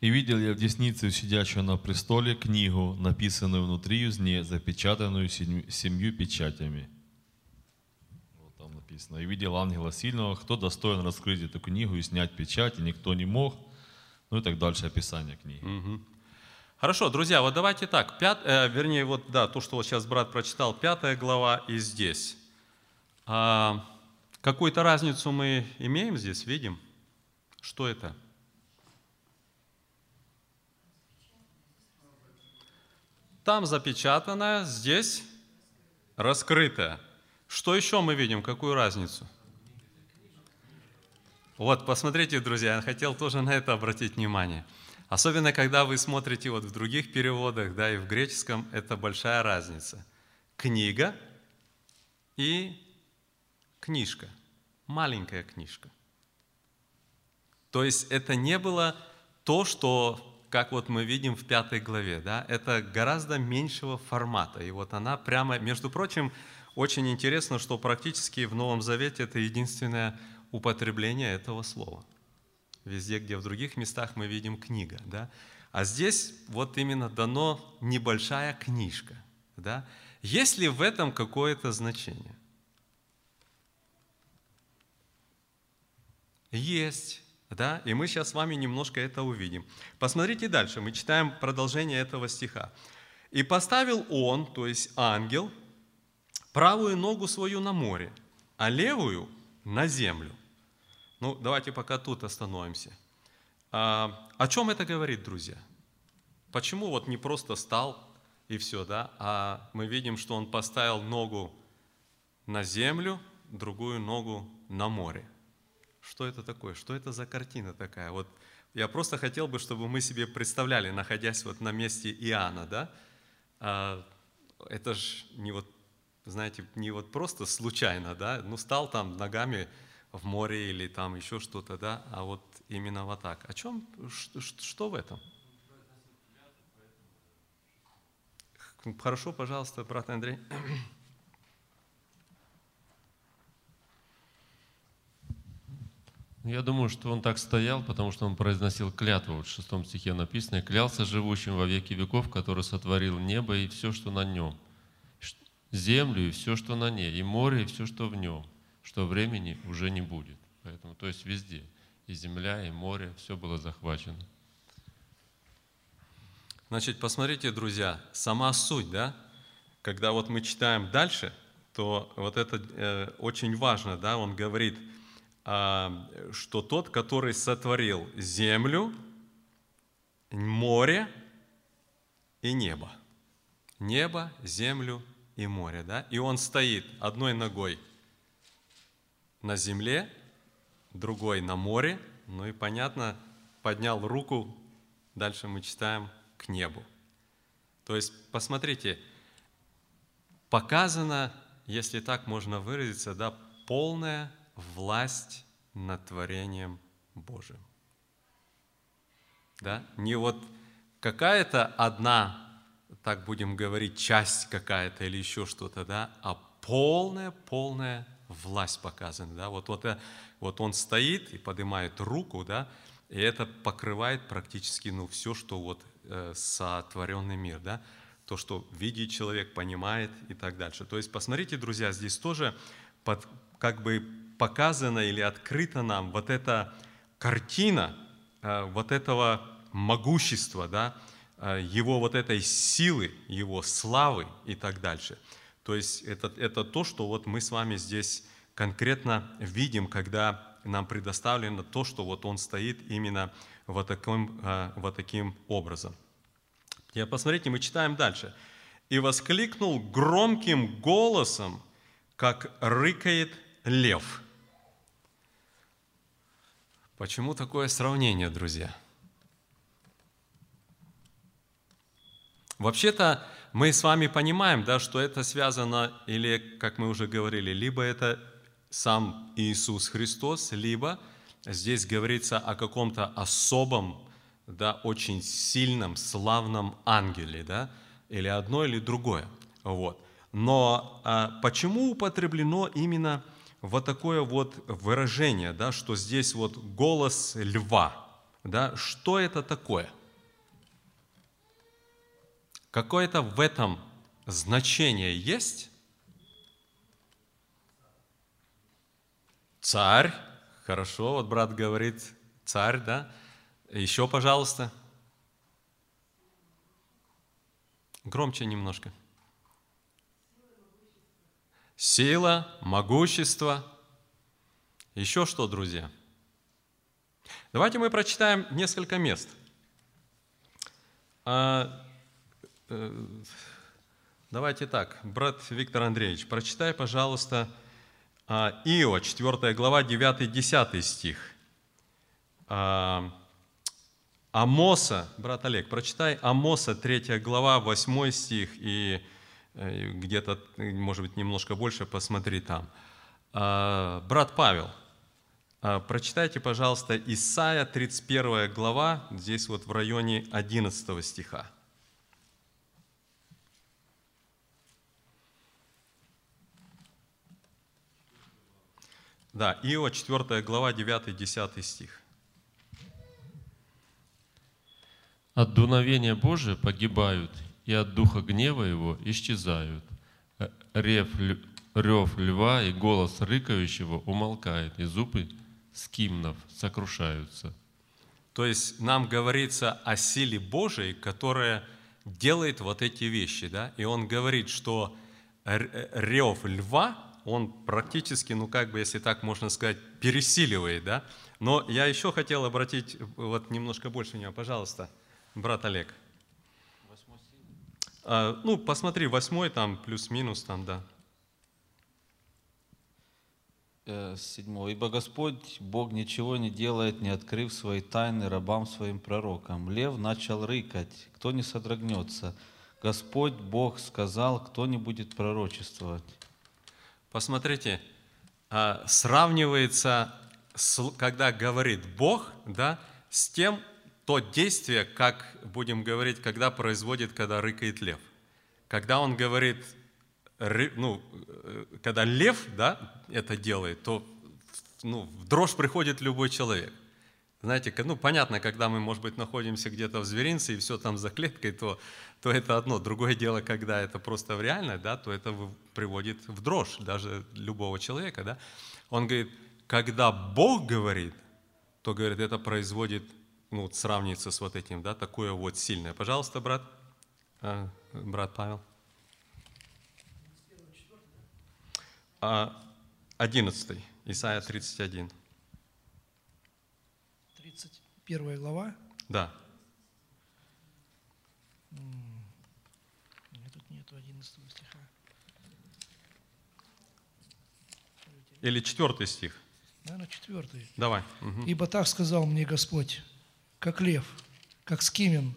И видел я в деснице у сидящего на престоле книгу, написанную внутри узне, запечатанную семью, печатями. Вот там написано. И видел ангела сильного, кто достоин раскрыть эту книгу и снять печать, и никто не мог. Ну и так дальше описание книги. Хорошо, друзья, вот давайте так, пят, э, вернее, вот да, то, что вот сейчас брат прочитал, пятая глава и здесь. А, какую-то разницу мы имеем здесь, видим? Что это? Там запечатанное, здесь раскрытое. Что еще мы видим? Какую разницу? Вот, посмотрите, друзья, я хотел тоже на это обратить внимание. Особенно, когда вы смотрите вот в других переводах, да, и в греческом, это большая разница. Книга и книжка, маленькая книжка. То есть это не было то, что, как вот мы видим в пятой главе, да, это гораздо меньшего формата. И вот она прямо, между прочим, очень интересно, что практически в Новом Завете это единственное употребление этого слова. Везде, где в других местах мы видим книга, да. А здесь вот именно дано небольшая книжка, да. Есть ли в этом какое-то значение? Есть, да, и мы сейчас с вами немножко это увидим. Посмотрите дальше, мы читаем продолжение этого стиха. «И поставил он, то есть ангел, правую ногу свою на море, а левую на землю». Ну, давайте пока тут остановимся. А, о чем это говорит, друзья? Почему вот не просто стал и все, да, а мы видим, что он поставил ногу на землю, другую ногу на море. Что это такое? Что это за картина такая? Вот я просто хотел бы, чтобы мы себе представляли, находясь вот на месте Иоанна, да? А, это же не вот, знаете, не вот просто случайно, да? Ну, стал там ногами в море или там еще что-то, да? А вот именно вот так. О чем, что, что в этом? Хорошо, пожалуйста, брат Андрей. Я думаю, что он так стоял, потому что он произносил клятву. Вот в шестом стихе написано, «И «Клялся живущим во веки веков, который сотворил небо и все, что на нем, землю и все, что на ней, и море и все, что в нем, что времени уже не будет». Поэтому, то есть везде, и земля, и море, все было захвачено. Значит, посмотрите, друзья, сама суть, да, когда вот мы читаем дальше, то вот это э, очень важно, да, он говорит, что тот, который сотворил землю, море и небо. Небо, землю и море, да, и он стоит одной ногой на земле, другой на море, ну и понятно, поднял руку, дальше мы читаем, к небу. То есть, посмотрите, показана, если так можно выразиться, да, полная власть над творением Божьим. Да? Не вот какая-то одна, так будем говорить, часть какая-то или еще что-то, да, а полная, полная власть показана. Да? Вот, вот, э, вот он стоит и поднимает руку, да, и это покрывает практически ну, все, что вот э, сотворенный мир, да? то, что видит человек, понимает и так дальше. То есть, посмотрите, друзья, здесь тоже под, как бы показана или открыта нам вот эта картина э, вот этого могущества, да, э, его вот этой силы, его славы и так дальше. То есть это, это то, что вот мы с вами здесь конкретно видим, когда нам предоставлено то, что вот он стоит именно вот таким, э, вот таким образом. И посмотрите, мы читаем дальше. и воскликнул громким голосом, как рыкает лев. Почему такое сравнение, друзья? Вообще-то мы с вами понимаем, да, что это связано, или, как мы уже говорили, либо это сам Иисус Христос, либо здесь говорится о каком-то особом, да, очень сильном, славном ангеле, да, или одно, или другое. Вот. Но а, почему употреблено именно вот такое вот выражение, да, что здесь вот голос льва, да, что это такое? Какое-то в этом значение есть? Царь, хорошо, вот брат говорит, царь, да? Еще, пожалуйста. Громче немножко. Сила, могущество. Еще что, друзья? Давайте мы прочитаем несколько мест. А, э, давайте так, брат Виктор Андреевич, прочитай, пожалуйста, а, Ио, 4 глава, 9-10 стих. А, Амоса, брат Олег, прочитай Амоса, 3 глава, 8 стих, и где-то, может быть, немножко больше посмотри там. А, брат Павел, прочитайте, пожалуйста, Исайя, 31 глава, здесь вот в районе 11 стиха. Да, Иова, 4 глава, 9-10 стих. От дуновения Божия погибают, и от духа гнева его исчезают. Э, рев, рев льва и голос рыкающего умолкает, и зубы скимнов сокрушаются. То есть нам говорится о силе Божией, которая делает вот эти вещи. Да? И он говорит, что рев льва он практически, ну как бы, если так можно сказать, пересиливает, да? Но я еще хотел обратить вот немножко больше внимания, пожалуйста, брат Олег. А, ну, посмотри, восьмой там, плюс-минус там, да. Э, седьмой. «Ибо Господь, Бог ничего не делает, не открыв свои тайны рабам своим пророкам. Лев начал рыкать, кто не содрогнется. Господь, Бог сказал, кто не будет пророчествовать. Посмотрите, а, сравнивается, когда говорит Бог, да, с тем, то действие, как будем говорить, когда производит, когда рыкает лев. Когда он говорит, ну, э, когда лев, да, это делает, то ну, в дрожь приходит любой человек. Знаете, ну, понятно, когда мы, может быть, находимся где-то в зверинце и все там за клеткой, то то это одно. Другое дело, когда это просто в реальность, да, то это приводит в дрожь даже любого человека. Да. Он говорит, когда Бог говорит, то, говорит, это производит, ну, сравнится с вот этим, да, такое вот сильное. Пожалуйста, брат, а, брат Павел. А, одиннадцатый, Исайя 31. 31 глава? Да. Или четвертый стих? Наверное, четвертый. Давай. Угу. «Ибо так сказал мне Господь, как лев, как скимен,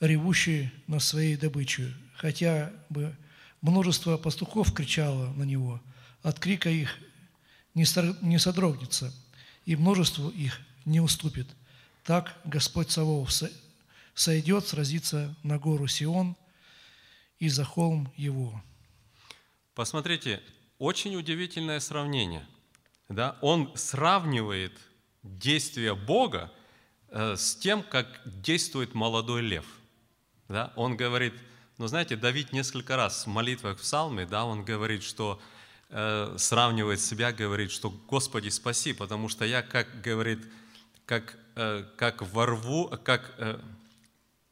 ревущий на своей добыче, хотя бы множество пастухов кричало на него, от крика их не содрогнется, и множеству их не уступит. Так Господь Савов сойдет сразиться на гору Сион и за холм его». Посмотрите, очень удивительное сравнение. Да? Он сравнивает действие Бога с тем, как действует молодой лев. Да? Он говорит, ну знаете, Давид несколько раз в молитвах в псалме, да, он говорит, что э, сравнивает себя, говорит, что «Господи, спаси, потому что я, как говорит, как, э, как ворву, как, э,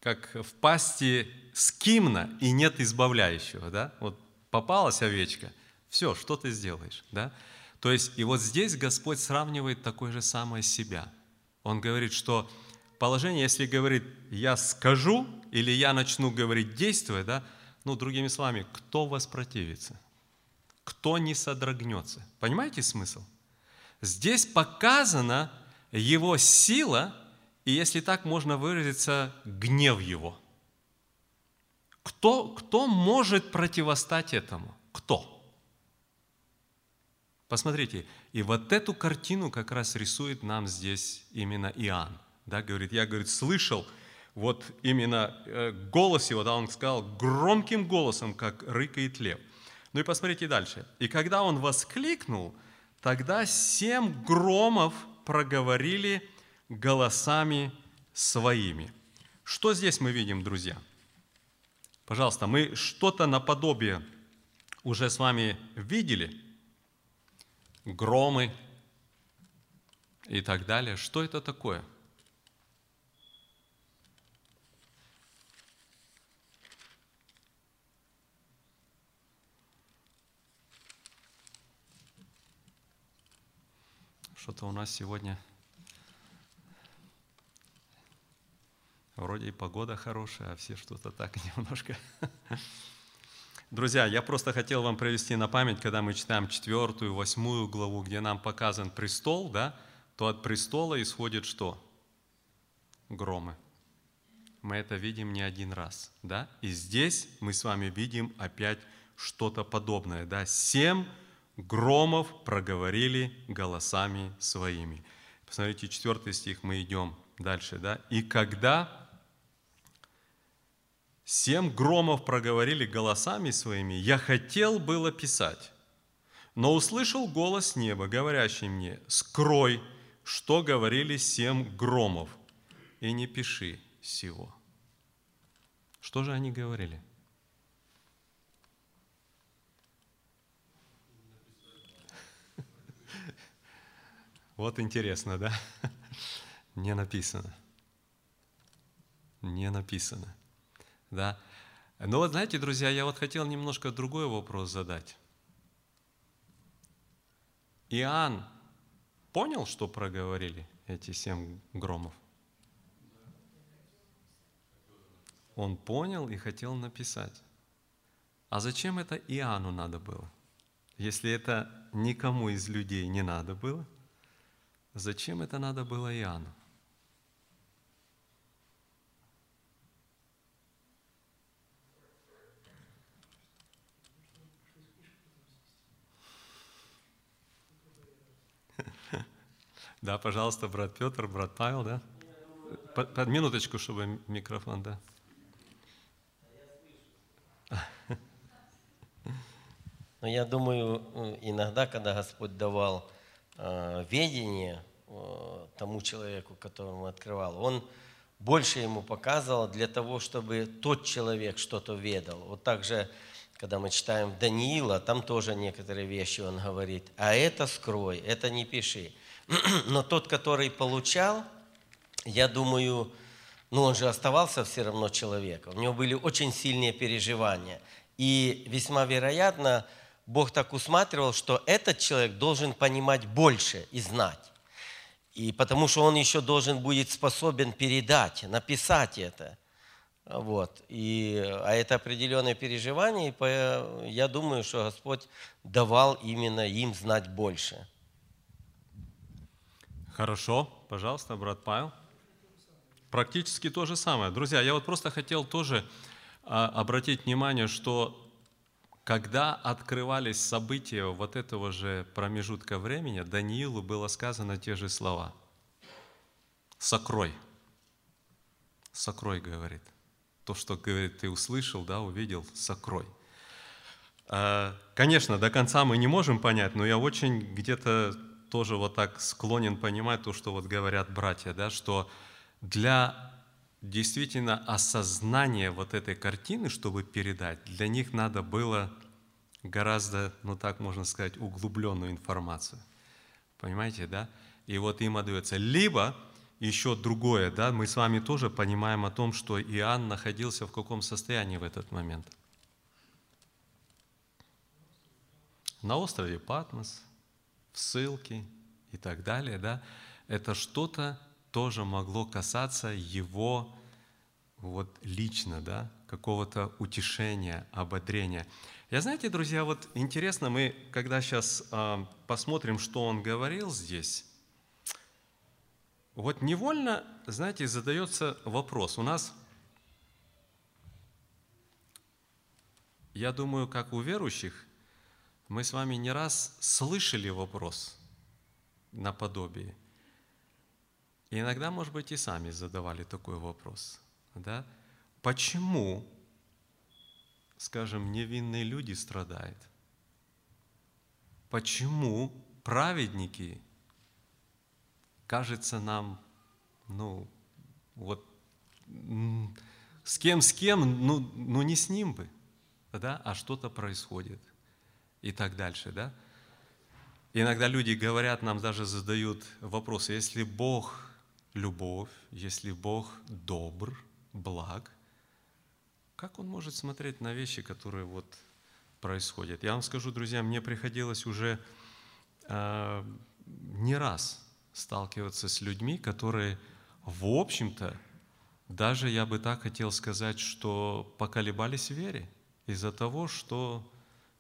как в пасти скимна и нет избавляющего». Да? Вот попалась овечка, все, что ты сделаешь, да? То есть, и вот здесь Господь сравнивает такое же самое себя. Он говорит, что положение, если говорит, я скажу, или я начну говорить действуя, да, Ну, другими словами, кто воспротивится? Кто не содрогнется? Понимаете смысл? Здесь показана его сила, и если так можно выразиться, гнев его. Кто, кто может противостать этому? Кто? Посмотрите, и вот эту картину как раз рисует нам здесь именно Иоанн. Да, говорит, я, говорит, слышал вот именно э, голос его, да, он сказал громким голосом, как рыкает лев. Ну и посмотрите дальше. И когда он воскликнул, тогда семь громов проговорили голосами своими. Что здесь мы видим, друзья? Пожалуйста, мы что-то наподобие уже с вами видели – громы и так далее. Что это такое? Что-то у нас сегодня вроде и погода хорошая, а все что-то так [laughs] немножко Друзья, я просто хотел вам привести на память, когда мы читаем четвертую, восьмую главу, где нам показан престол, да, то от престола исходит что? Громы. Мы это видим не один раз, да? И здесь мы с вами видим опять что-то подобное, да? Семь громов проговорили голосами своими. Посмотрите, четвертый стих, мы идем дальше, да? И когда Семь громов проговорили голосами своими. Я хотел было писать, но услышал голос неба, говорящий мне, скрой, что говорили семь громов, и не пиши сего. Что же они говорили? Вот интересно, да? Не написано. Не написано. Да? Но вот знаете, друзья, я вот хотел немножко другой вопрос задать. Иоанн понял, что проговорили эти семь громов? Он понял и хотел написать. А зачем это Иоанну надо было? Если это никому из людей не надо было, зачем это надо было Иоанну? Да, пожалуйста, брат Петр, брат Павел, да? Под, под минуточку, чтобы микрофон, да. Но я думаю, э, иногда, когда Господь давал э, ведение э, тому человеку, которому открывал, Он больше ему показывал для того, чтобы тот человек что-то ведал. Вот так же, когда мы читаем Даниила, там тоже некоторые вещи он говорит, а это скрой, это не пиши. [clears throat] Но тот, который получал, я думаю, ну он же оставался все равно человеком. У него были очень сильные переживания. И весьма вероятно, Бог так усматривал, что этот человек должен понимать больше и знать. И потому что он еще должен будет способен передать, написать это. Вот. И, а это определенное переживание, я думаю, что Господь давал именно им знать больше. Хорошо, пожалуйста, брат Павел. Практически то же самое. Друзья, я вот просто хотел тоже а, обратить внимание, что когда открывались события вот этого же промежутка времени, Даниилу было сказано те же слова. «Сокрой». «Сокрой», говорит. То, что, говорит, ты услышал, да, увидел, сокрой. А, конечно, до конца мы не можем понять, но я очень где-то тоже вот так склонен понимать то, что вот говорят братья, да, что для действительно осознания вот этой картины, чтобы передать, для них надо было гораздо, ну так можно сказать, углубленную информацию. Понимаете, да? И вот им отдается. Либо еще другое, да, мы с вами тоже понимаем о том, что Иоанн находился в каком состоянии в этот момент. На острове Патмос – ссылки и так далее, да, это что-то тоже могло касаться его вот лично, да, какого-то утешения, ободрения. Я знаете, друзья, вот интересно, мы когда сейчас э, посмотрим, что он говорил здесь, вот невольно, знаете, задается вопрос. У нас, я думаю, как у верующих, мы с вами не раз слышали вопрос наподобие. И иногда, может быть, и сами задавали такой вопрос. Да? Почему, скажем, невинные люди страдают? Почему праведники, кажется нам, ну, вот, с кем, с кем, ну, ну не с ним бы, да, а что-то происходит и так дальше, да? Иногда люди говорят, нам даже задают вопросы, если Бог любовь, если Бог добр, благ, как Он может смотреть на вещи, которые вот происходят? Я вам скажу, друзья, мне приходилось уже э, не раз сталкиваться с людьми, которые, в общем-то, даже я бы так хотел сказать, что поколебались в вере из-за того, что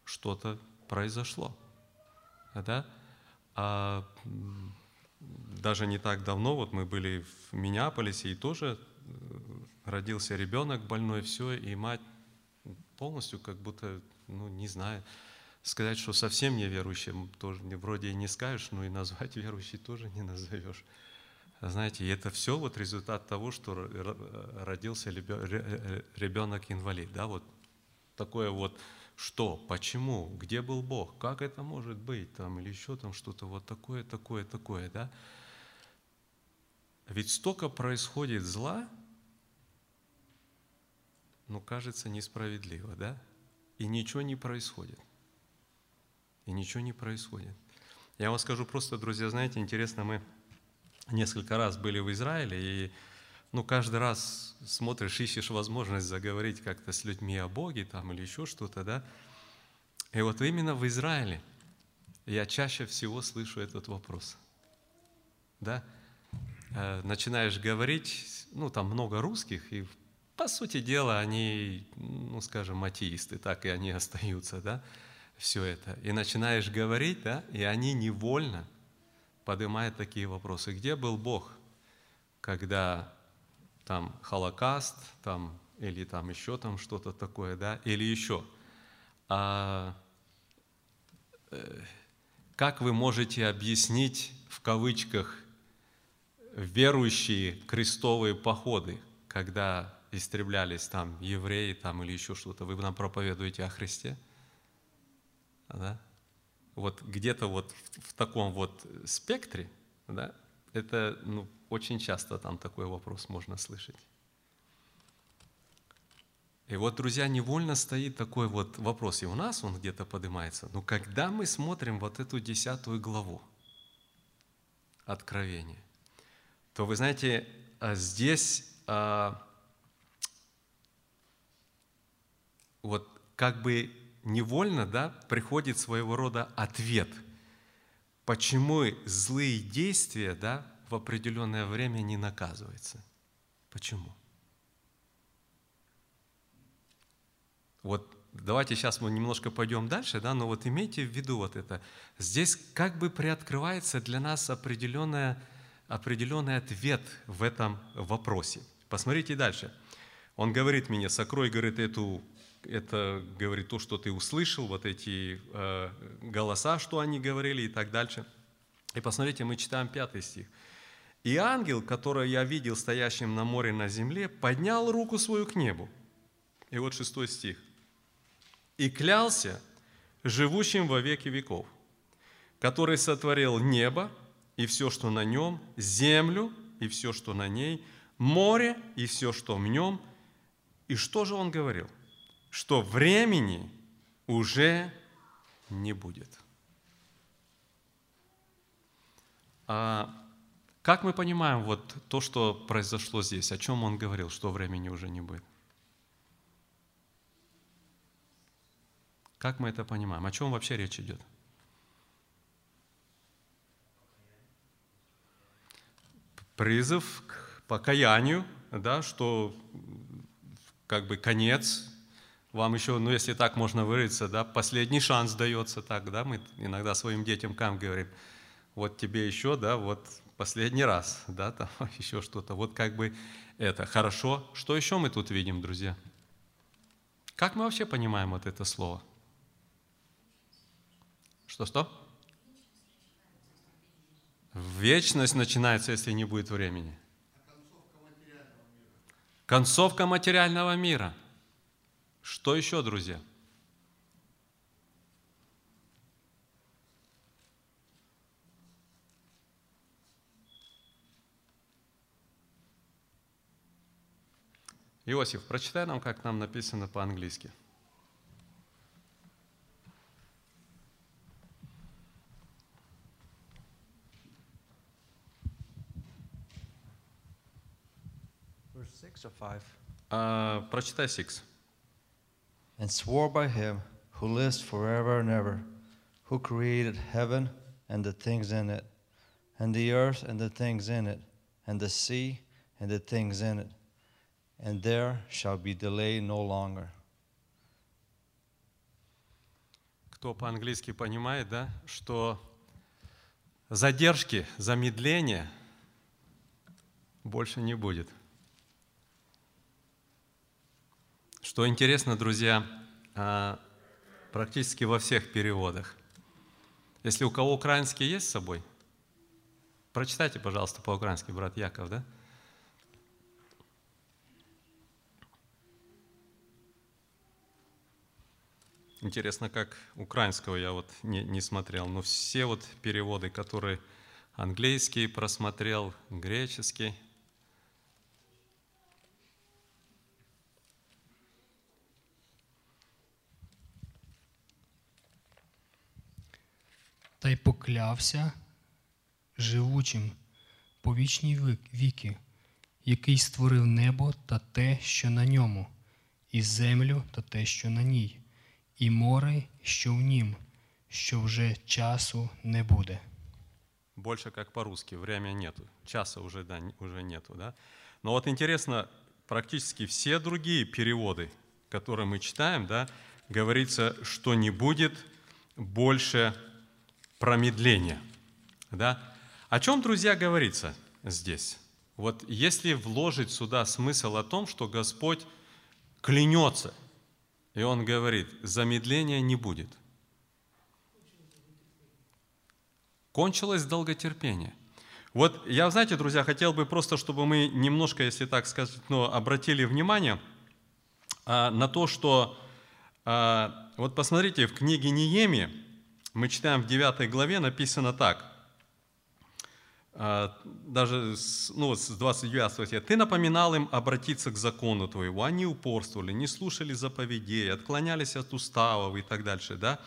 что-то произошло. Да? А даже не так давно, вот мы были в Миннеаполисе, и тоже э, родился ребенок больной, все, и мать полностью как будто, ну, не знаю, сказать, что совсем не верующим, тоже вроде и не скажешь, но и назвать верующий тоже не назовешь. Знаете, и это все вот результат того, что родился ребенок-инвалид, да, вот такое вот что, почему, где был Бог, как это может быть, там, или еще там что-то вот такое, такое, такое, да? Ведь столько происходит зла, ну, кажется, несправедливо, да? И ничего не происходит. И ничего не происходит. Я вам скажу просто, друзья, знаете, интересно, мы несколько раз были в Израиле, и ну, каждый раз смотришь, ищешь возможность заговорить как-то с людьми о Боге там или еще что-то, да. И вот именно в Израиле я чаще всего слышу этот вопрос. Да? Э, начинаешь говорить, ну, там много русских, и по сути дела они, ну, скажем, атеисты, так и они [laughs] остаются, да, все это. И начинаешь говорить, да, и они невольно поднимают такие вопросы. Где был Бог, когда там Холокаст, там, или там еще там что-то такое, да, или еще. А, э, как вы можете объяснить в кавычках верующие крестовые походы, когда истреблялись там евреи там, или еще что-то? Вы нам проповедуете о Христе? Да? Вот где-то вот в таком вот спектре, да, это ну, очень часто там такой вопрос можно слышать. И вот, друзья, невольно стоит такой вот вопрос, и у нас он где-то поднимается. Но когда мы смотрим вот эту десятую главу Откровения, то вы знаете, а здесь а, вот как бы невольно да, приходит своего рода ответ, почему злые действия да, в определенное время не наказывается. Почему? Вот давайте сейчас мы немножко пойдем дальше, да, но вот имейте в виду вот это. Здесь как бы приоткрывается для нас определенная, определенный ответ в этом вопросе. Посмотрите дальше. Он говорит мне, сокрой, говорит, эту, это, говорит, то, что ты услышал, вот эти э, голоса, что они говорили и так дальше. И посмотрите, мы читаем пятый стих. И ангел, которого я видел стоящим на море на земле, поднял руку свою к небу. И вот шестой стих. И клялся живущим во веки веков, который сотворил небо и все, что на нем, землю и все, что на ней, море и все, что в нем. И что же он говорил? Что времени уже не будет. А как мы понимаем вот то, что произошло здесь? О чем он говорил, что времени уже не будет? Как мы это понимаем? О чем вообще речь идет? Призыв к покаянию, да, что как бы конец, вам еще, ну если так можно выразиться, да, последний шанс дается так, да, мы иногда своим детям кам говорим, вот тебе еще, да, вот последний раз, да, там [laughs] еще что-то, вот как бы это. Хорошо, что еще мы тут видим, друзья? Как мы вообще понимаем вот это слово? Что-что? Вечность начинается, если не будет времени. Концовка материального мира. Что еще, друзья? Иосиф, прочитай нам, как нам написано по-английски. Verse 6 or 5. А, прочитай Сикс. And swore by him who lives forever and ever, who created heaven and the things in it, and the earth and the things in it, and the sea and the things in it. And there shall be delay no longer. Кто по-английски понимает, да, что задержки, замедления больше не будет. Что интересно, друзья, а, практически во всех переводах. Если у кого украинский есть с собой, прочитайте, пожалуйста, по-украински, брат Яков, да? Интересно, как украинского я вот не, не смотрел, но все вот переводы, которые английский просмотрел, греческий, та й поклявся живучим по вічні вік- віки, який створив небо та те, що на ньому, і землю та те, що на ній, і море, що в нім, що вже часу не буде. больше как по-русски, время нету, часа уже, да, н- уже нету, да. Но вот интересно, практически все другие переводы, которые мы читаем, да, говорится, что не будет больше промедления, да. О чем, друзья, говорится здесь? Вот если вложить сюда смысл о том, что Господь клянется, и Он говорит, замедления не будет – Кончилось долготерпение. Вот я, знаете, друзья, хотел бы просто, чтобы мы немножко, если так сказать, ну, обратили внимание а, на то, что а, вот посмотрите, в книге Неемии мы читаем в 9 главе, написано так, а, даже с, ну, с 29 статья, «Ты напоминал им обратиться к закону твоему, они упорствовали, не слушали заповедей, отклонялись от уставов и так дальше». Да?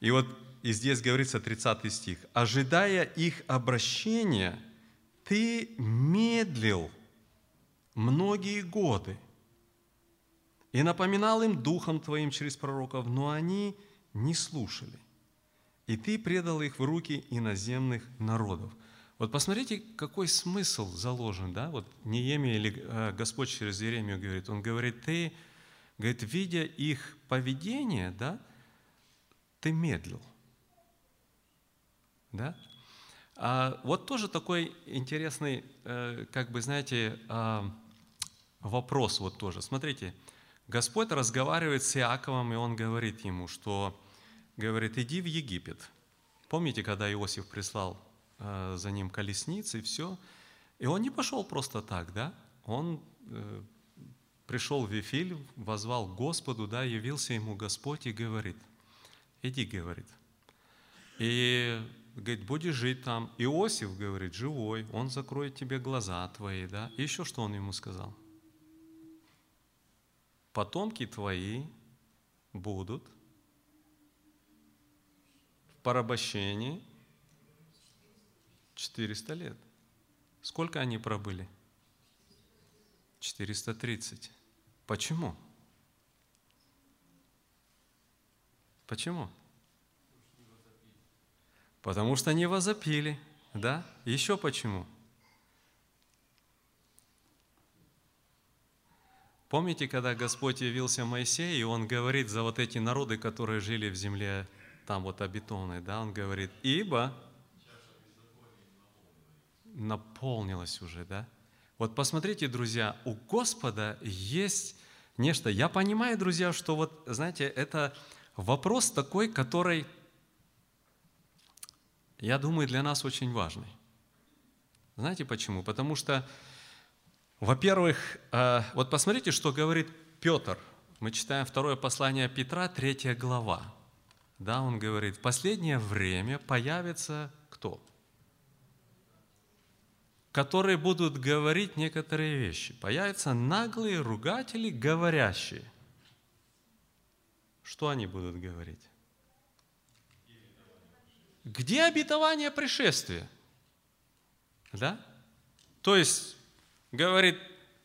И вот и здесь говорится 30 стих. «Ожидая их обращения, ты медлил многие годы и напоминал им духом твоим через пророков, но они не слушали. И ты предал их в руки иноземных народов». Вот посмотрите, какой смысл заложен, да? Вот Неемия или э, Господь через Иеремию говорит, Он говорит, ты, говорит, видя их поведение, да, ты медлил. Да? А вот тоже такой интересный, э, как бы, знаете, а, вопрос вот тоже. Смотрите, Господь разговаривает с Иаковом, и Он говорит ему, что, говорит, иди в Египет. Помните, когда Иосиф прислал э, за ним колесницы и все? И он не пошел просто так, да? Он э, пришел в Вифиль, возвал Господу, да, явился ему Господь и говорит, иди, говорит. И говорит, будешь жить там. Иосиф говорит, живой, он закроет тебе глаза твои, да. И еще что он ему сказал? Потомки твои будут порабощении 400 лет. Сколько они пробыли? 430. Почему? Почему? Потому что не возопили, да? Еще почему? Помните, когда Господь явился Моисею, и Он говорит за вот эти народы, которые жили в земле там вот обетованной, да, Он говорит, ибо наполнилось уже, да? Вот посмотрите, друзья, у Господа есть нечто. Я понимаю, друзья, что вот, знаете, это вопрос такой, который, я думаю, для нас очень важный. Знаете почему? Потому что, во-первых, э, вот посмотрите, что говорит Петр. Мы читаем второе послание Петра, третья глава. Да, он говорит, в последнее время появится кто? которые будут говорить некоторые вещи. Появятся наглые ругатели, говорящие. Что они будут говорить? Где обетование пришествия? Да? То есть, говорит,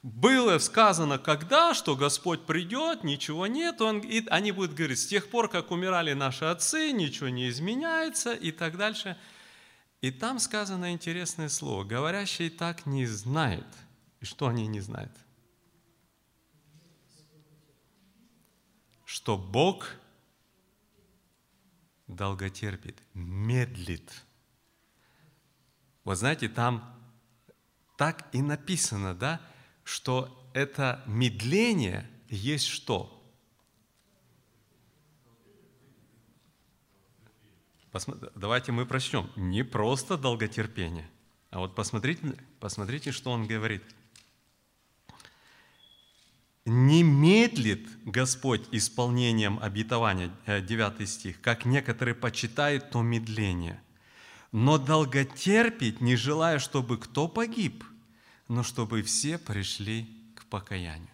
было сказано когда, что Господь придет, ничего нет, он, и они будут говорить, с тех пор, как умирали наши отцы, ничего не изменяется и так дальше – и там сказано интересное слово. Говорящий так не знает. И что они не знают? Что Бог долготерпит, медлит. Вот знаете, там так и написано, да, что это медление есть что? Давайте мы прочтем. Не просто долготерпение, а вот посмотрите, посмотрите, что он говорит. Не медлит Господь исполнением обетования, 9 э, стих, как некоторые почитают то медление, но долготерпит, не желая, чтобы кто погиб, но чтобы все пришли к покаянию.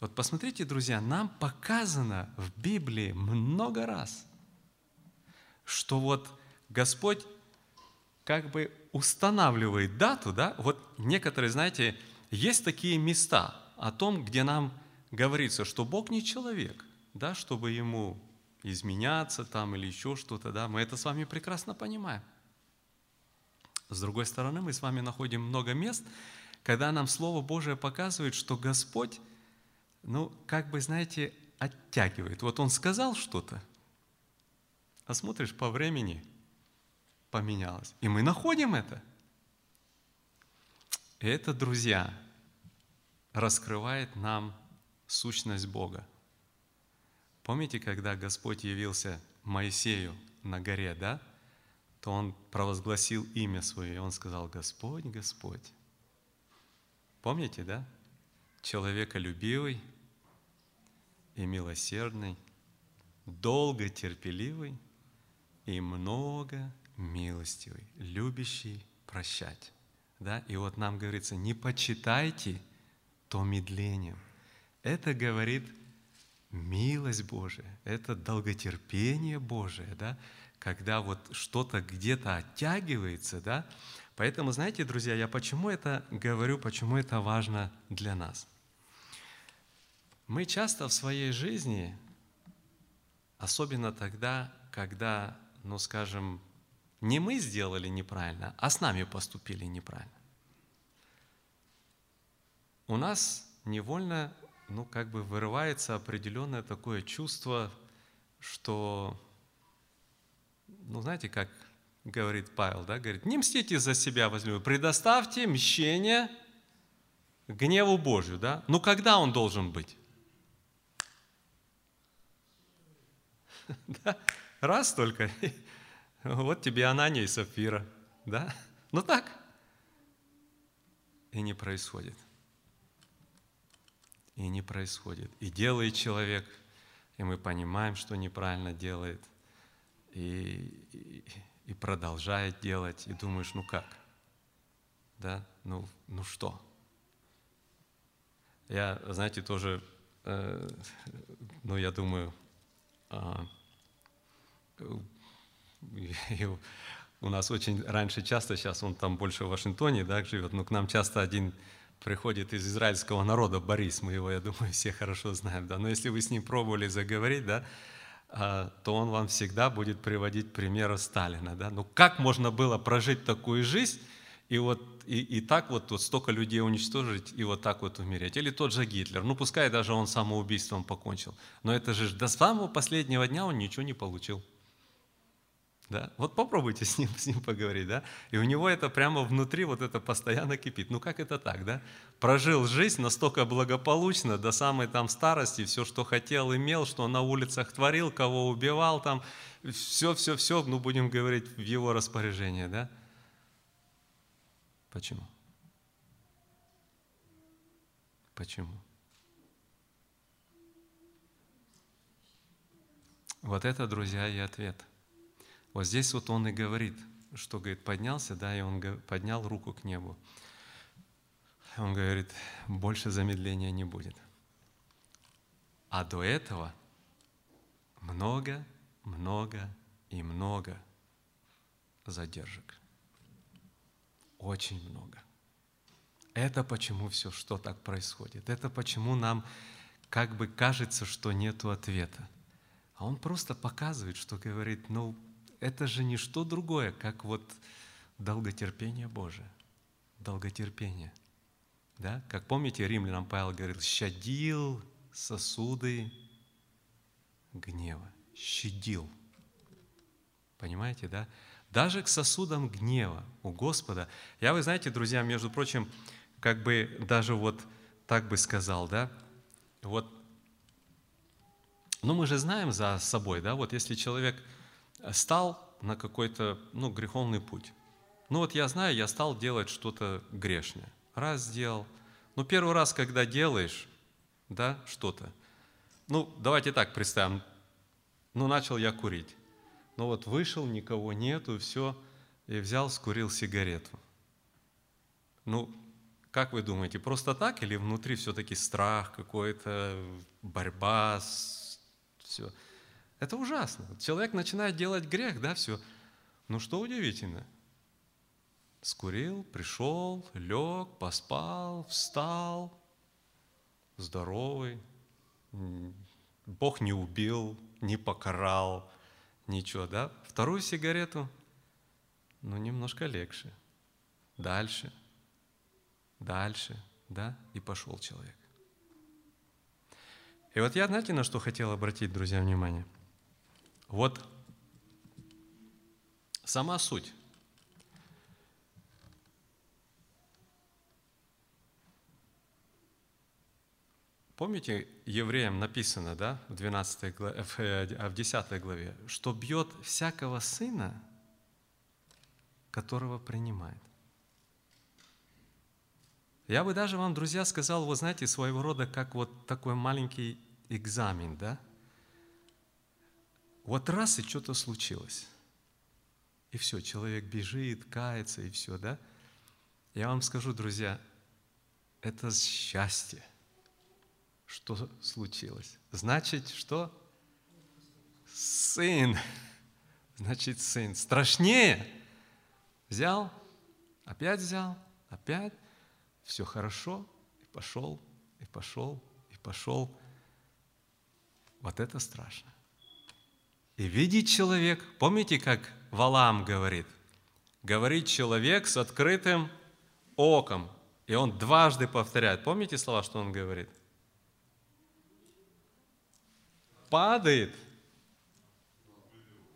Вот посмотрите, друзья, нам показано в Библии много раз – что вот Господь как бы устанавливает дату, да, вот некоторые, знаете, есть такие места о том, где нам говорится, что Бог не человек, да, чтобы ему изменяться там или еще что-то, да, мы это с вами прекрасно понимаем. С другой стороны, мы с вами находим много мест, когда нам Слово Божие показывает, что Господь, ну, как бы, знаете, оттягивает. Вот Он сказал что-то, а смотришь по времени, поменялось. И мы находим это. И это, друзья, раскрывает нам сущность Бога. Помните, когда Господь явился Моисею на горе, да? То он провозгласил имя свое, и он сказал, Господь, Господь. Помните, да? Человеколюбивый и милосердный, долго терпеливый и много милостивый, любящий прощать. Да? И вот нам говорится, не почитайте то медлением. Это говорит милость Божия, это долготерпение Божие, да? Когда вот что-то где-то оттягивается. Да? Поэтому, знаете, друзья, я почему это говорю, почему это важно для нас? Мы часто в своей жизни, особенно тогда, когда ну, скажем, не мы сделали неправильно, а с нами поступили неправильно. У нас невольно, ну, как бы вырывается определенное такое чувство, что, ну, знаете, как говорит Павел, да, говорит, не мстите за себя, возлюбленные, предоставьте мщение гневу Божию, да. Ну, когда он должен быть? [laughs] Раз только, [laughs] вот тебе Анания и Сапфира, да? Ну так. И не происходит. И не происходит. И делает человек, и мы понимаем, что неправильно делает, и, и, продолжает делать, и думаешь, ну как? Да? Ну, ну что? Я, знаете, тоже, э, ну, я думаю, э, у нас очень раньше часто, сейчас он там больше в Вашингтоне да, живет, но к нам часто один приходит из израильского народа, Борис, мы его, я думаю, все хорошо знаем, да, но если вы с ним пробовали заговорить, да, то он вам всегда будет приводить примеры Сталина, да, ну как можно было прожить такую жизнь, и вот и, и так вот, вот столько людей уничтожить и вот так вот умереть. Или тот же Гитлер. Ну, пускай даже он самоубийством покончил. Но это же до самого последнего дня он ничего не получил. Да? Вот попробуйте [laughs] с ним, с ним поговорить, да? И у него это прямо внутри вот это постоянно кипит. Ну как это так, да? Прожил жизнь настолько благополучно до самой там старости, все, что хотел, имел, что на улицах творил, кого убивал там, все, все, все, ну будем говорить, в его распоряжении, да? Почему? Почему? Вот это, друзья, и ответ – вот здесь вот он и говорит, что, говорит, поднялся, да, и он поднял руку к небу. Он говорит, больше замедления не будет. А до этого много, много и много задержек. Очень много. Это почему все, что так происходит. Это почему нам как бы кажется, что нет ответа. А он просто показывает, что говорит, ну, это же не что другое, как вот долготерпение Божие. Долготерпение. Да? Как помните, римлянам Павел говорил, щадил сосуды гнева. Щадил. Понимаете, да? Даже к сосудам гнева у Господа. Я, вы знаете, друзья, между прочим, как бы даже вот так бы сказал, да, вот, ну мы же знаем за собой, да, вот если человек – стал на какой-то ну, греховный путь. Ну вот я знаю, я стал делать что-то грешное. Раз сделал. Ну первый раз, когда делаешь, да, что-то. Ну давайте так представим. Ну начал я курить. Ну вот вышел, никого нету, все, и взял, скурил сигарету. Ну, как вы думаете, просто так или внутри все-таки страх какой-то, борьба, все? Это ужасно. Человек начинает делать грех, да, все. Ну что удивительно? Скурил, пришел, лег, поспал, встал, здоровый. Бог не убил, не покарал, ничего, да? Вторую сигарету, ну, немножко легче. Дальше, дальше, да? И пошел человек. И вот я, знаете, на что хотел обратить, друзья, внимание? Вот сама суть. Помните, евреям написано, да, в, 12 главе, в 10 э, главе, что бьет всякого сына, которого принимает. Я бы даже вам, друзья, сказал, вы знаете, своего рода, как вот такой маленький экзамен, да? Вот раз и что-то случилось. И все, человек бежит, кается, и все, да? Я вам скажу, друзья, это счастье, что случилось. Значит, что? Сын. Значит, сын. Страшнее. Взял, опять взял, опять. Все хорошо. И пошел, и пошел, и пошел. Вот это страшно. И видит человек, помните, как Валам говорит? Говорит человек с открытым оком. И он дважды повторяет. Помните слова, что он говорит? Падает,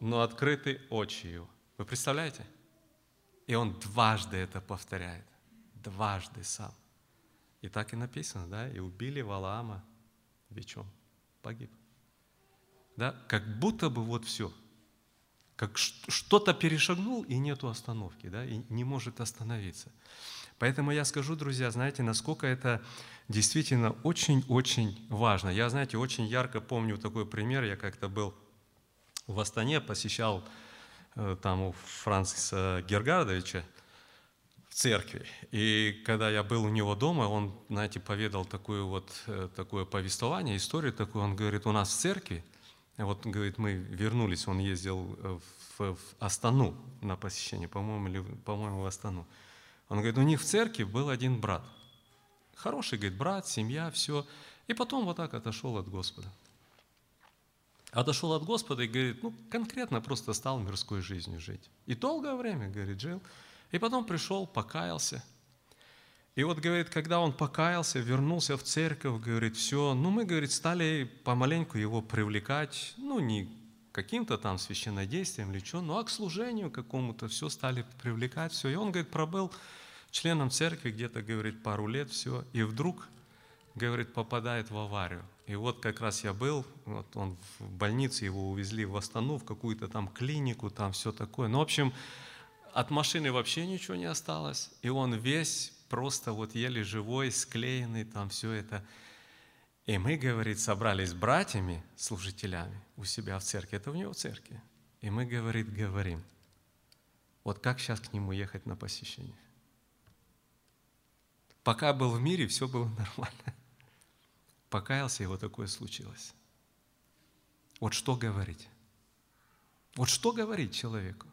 но открыты его. Вы представляете? И он дважды это повторяет. Дважды сам. И так и написано, да? И убили Валаама бичом. Погиб да, как будто бы вот все, как что-то перешагнул и нету остановки, да, и не может остановиться. Поэтому я скажу, друзья, знаете, насколько это действительно очень-очень важно. Я, знаете, очень ярко помню такой пример. Я как-то был в Астане, посещал э, там у Франциса Гергардовича в церкви. И когда я был у него дома, он, знаете, поведал такую вот, э, такое повествование, историю такую. Он говорит, у нас в церкви – вот, говорит, мы вернулись, он ездил э, в, в Астану на посещение, по-моему, или, по-моему, в Астану. Он говорит, у них в церкви был один брат. Хороший, говорит, брат, семья, все. И потом вот так отошел от Господа. Отошел от Господа и говорит, ну, конкретно просто стал мирской жизнью жить. И долгое время, говорит, жил. И потом пришел, покаялся. И вот, говорит, когда он покаялся, вернулся в церковь, говорит, все, ну мы, говорит, стали помаленьку его привлекать, ну не каким-то там священнодействием или что, ну а к служению какому-то все стали привлекать, все. И он, говорит, пробыл членом церкви где-то, говорит, пару лет, все. И вдруг, говорит, попадает в аварию. И вот как раз я был, вот он в больнице, его увезли в Астану, в какую-то там клинику, там все такое. Ну, в общем, от машины вообще ничего не осталось. И он весь просто вот еле живой, склеенный, там все это. И мы, говорит, собрались с братьями, служителями у себя в церкви. Это у него в церкви. И мы, говорит, говорим, вот как сейчас к нему ехать на посещение? Пока был в мире, все было нормально. [laughs] Покаялся, и вот такое случилось. Вот что говорить? Вот что говорить человеку?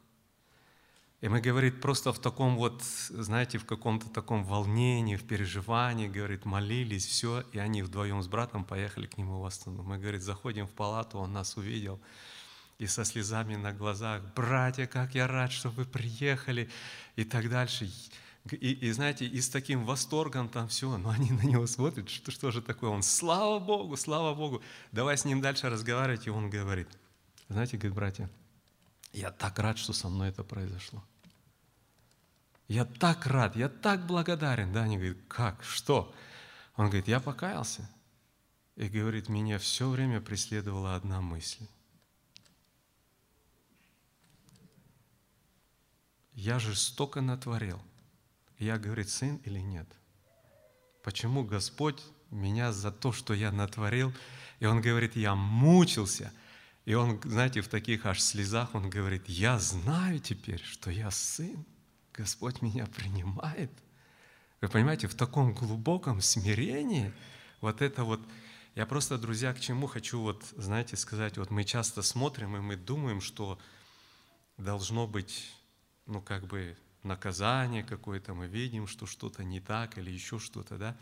И мы, говорит, просто в таком вот, знаете, в каком-то таком волнении, в переживании, говорит, молились, все, и они вдвоем с братом поехали к нему в Астану. Мы, говорит, заходим в палату, он нас увидел, и со слезами на глазах, братья, как я рад, что вы приехали, и так дальше. И, и знаете, и с таким восторгом там все, но они на него смотрят, что, что же такое? Он, слава Богу, слава Богу, давай с ним дальше разговаривать, и он говорит, знаете, говорит, братья, я так рад, что со мной это произошло. Я так рад, я так благодарен. Да, они говорят, как, что? Он говорит, я покаялся. И говорит, меня все время преследовала одна мысль. Я же столько натворил. Я, говорит, сын или нет? Почему Господь меня за то, что я натворил? И он говорит, я мучился. И он, знаете, в таких аж слезах он говорит, я знаю теперь, что я сын. Господь меня принимает. Вы понимаете, в таком глубоком смирении вот это вот, я просто, друзья, к чему хочу вот, знаете, сказать, вот мы часто смотрим и мы думаем, что должно быть, ну, как бы наказание какое-то, мы видим, что что-то не так или еще что-то, да.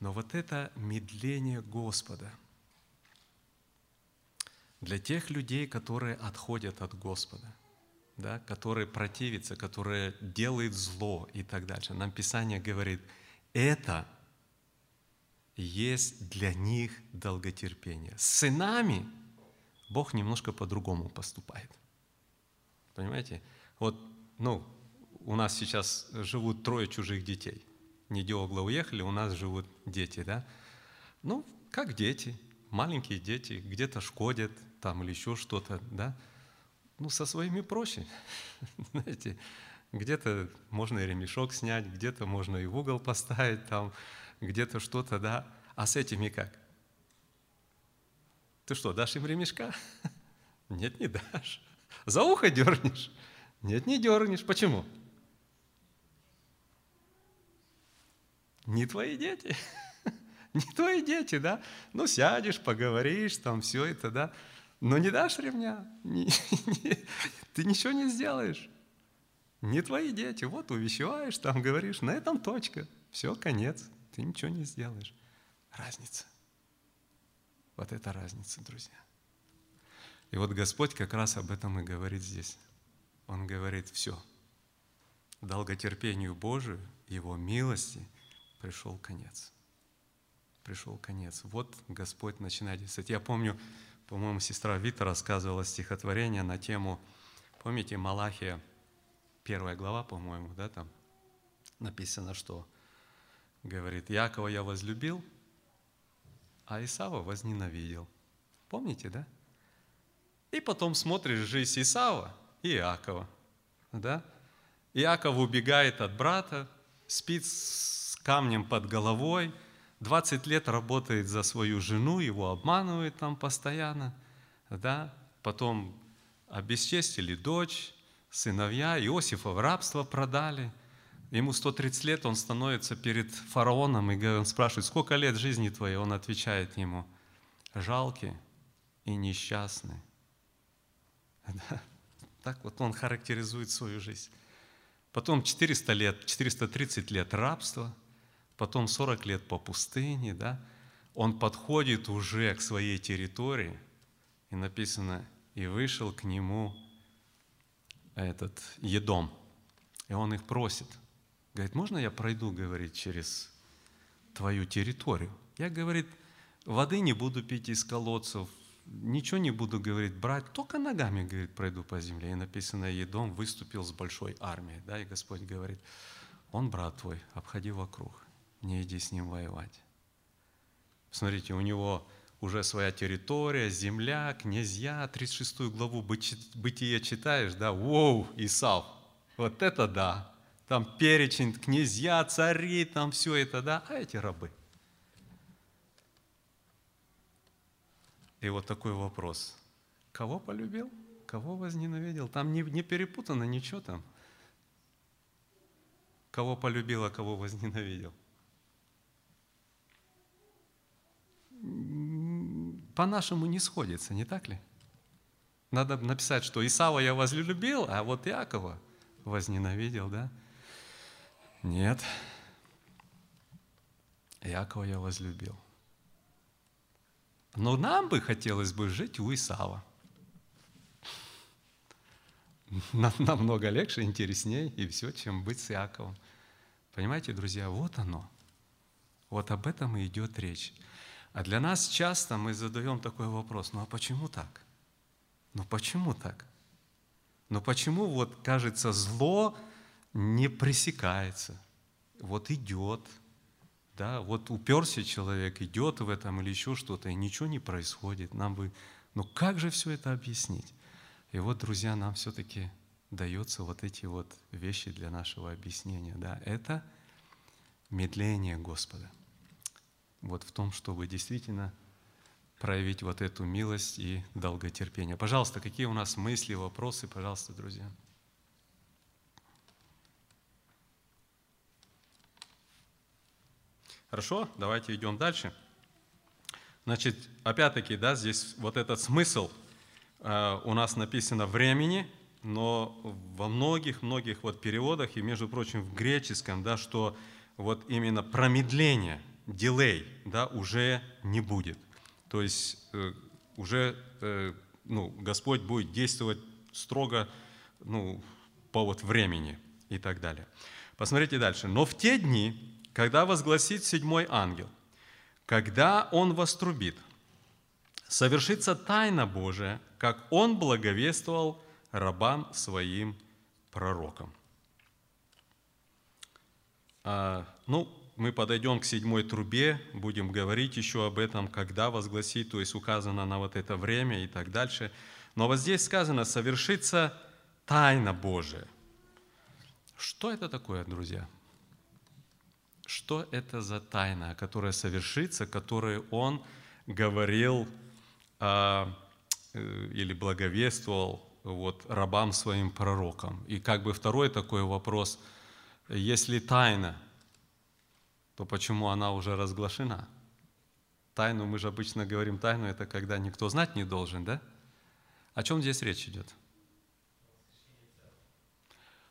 Но вот это медление Господа для тех людей, которые отходят от Господа – да, который противится, который делает зло и так дальше. Нам Писание говорит, это есть для них долготерпение. С сынами Бог немножко по-другому поступает. Понимаете? Вот, ну, у нас сейчас живут трое чужих детей. Не Диогла уехали, у нас живут дети, да? Ну, как дети, маленькие дети, где-то шкодят там или еще что-то, да? Ну, со своими проще. [laughs] Знаете, где-то можно и ремешок снять, где-то можно и в угол поставить, там, где-то что-то, да. А с этими как? Ты что, дашь им ремешка? [laughs] Нет, не дашь. За ухо дернешь? Нет, не дернешь. Почему? Не твои дети. [laughs] Не твои дети, да? Ну, сядешь, поговоришь, там все это, да? Но не дашь ремня, не, не, ты ничего не сделаешь. Не твои дети. Вот увещеваешь, там говоришь, на этом точка. Все, конец. Ты ничего не сделаешь. Разница. Вот это разница, друзья. И вот Господь как раз об этом и говорит здесь. Он говорит, все, долготерпению Божию, Его милости пришел конец. Пришел конец. Вот Господь начинает действовать. Я помню, по-моему, сестра Вита рассказывала стихотворение на тему, помните, Малахия, первая глава, по-моему, да, там написано, что говорит, Якова я возлюбил, а Исава возненавидел. Помните, да? И потом смотришь жизнь Исава и Иакова, да? Иаков убегает от брата, спит с камнем под головой – 20 лет работает за свою жену, его обманывает там постоянно, да, потом обесчестили дочь, сыновья, Иосифа в рабство продали, ему 130 лет, он становится перед фараоном, и он спрашивает, сколько лет жизни твоей? Он отвечает ему, жалкий и несчастный. [laughs] Да? Так вот он характеризует свою жизнь. Потом 400 лет, 430 лет рабства – потом 40 лет по пустыне, да, он подходит уже к своей территории, и написано, и вышел к нему этот Едом. И он их просит. Говорит, можно я пройду, говорит, через твою территорию? Я, говорит, воды не буду пить из колодцев, ничего не буду, говорит, брать, только ногами, говорит, пройду по земле. И написано, Едом выступил с большой армией. Да, и Господь говорит, он брат твой, обходи вокруг, не иди с ним воевать. Смотрите, у него уже своя территория, земля, князья, 36 главу Бытия читаешь, да, воу, Исав, вот это да, там перечень, князья, цари, там все это, да, а эти рабы. И вот такой вопрос. Кого полюбил? Кого возненавидел? Там не, не перепутано ничего там. Кого полюбил, а кого возненавидел? По-нашему не сходится, не так ли? Надо написать, что Исава я возлюбил, а вот Иакова возненавидел, да? Нет. Иакова я возлюбил. Но нам бы хотелось бы жить у Исава. Намного легче, интереснее и все, чем быть с Иаковом. Понимаете, друзья, вот оно. Вот об этом и идет речь. А для нас часто мы задаем такой вопрос, ну а почему так? Ну почему так? Ну почему вот, кажется, зло не пресекается? Вот идет, да, вот уперся человек, идет в этом или еще что-то, и ничего не происходит. Нам бы, ну как же все это объяснить? И вот, друзья, нам все-таки даются вот эти вот вещи для нашего объяснения. Да, это медление Господа. Вот в том, чтобы действительно проявить вот эту милость и долготерпение. Пожалуйста, какие у нас мысли, вопросы, пожалуйста, друзья. Хорошо, давайте идем дальше. Значит, опять-таки, да, здесь вот этот смысл э, у нас написано времени, но во многих-многих вот переводах, и, между прочим, в греческом, да, что вот именно промедление, дилей, да, уже не будет. То есть э, уже э, ну, Господь будет действовать строго ну, по вот времени и так далее. Посмотрите дальше. «Но в те дни, когда возгласит седьмой ангел, когда он вострубит, совершится тайна Божия, как он благовествовал рабам своим пророкам. А, ну, мы подойдем к седьмой трубе, будем говорить еще об этом, когда возгласит, то есть указано на вот это время и так дальше. Но вот здесь сказано, совершится тайна Божия. Что это такое, друзья? что это за тайна, которая совершится, которую он говорил э, или благовествовал вот, рабам своим пророкам. И как бы второй такой вопрос, если тайна, то почему она уже разглашена? Тайну, мы же обычно говорим тайну, это когда никто знать не должен, да? О чем здесь речь идет?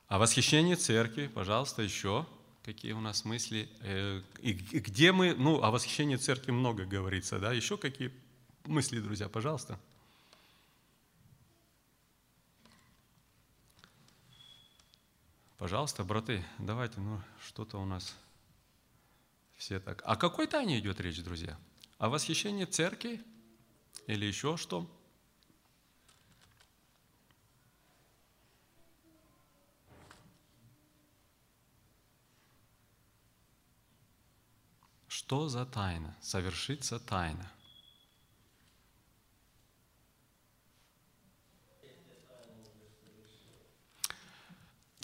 О восхищении церкви, пожалуйста, еще какие у нас мысли, э, и где мы, ну, о восхищении церкви много говорится, да, еще какие мысли, друзья, пожалуйста. Пожалуйста, браты, давайте, ну, что-то у нас все так. О какой тайне идет речь, друзья? О восхищении церкви или еще что? Что за тайна? Совершится тайна.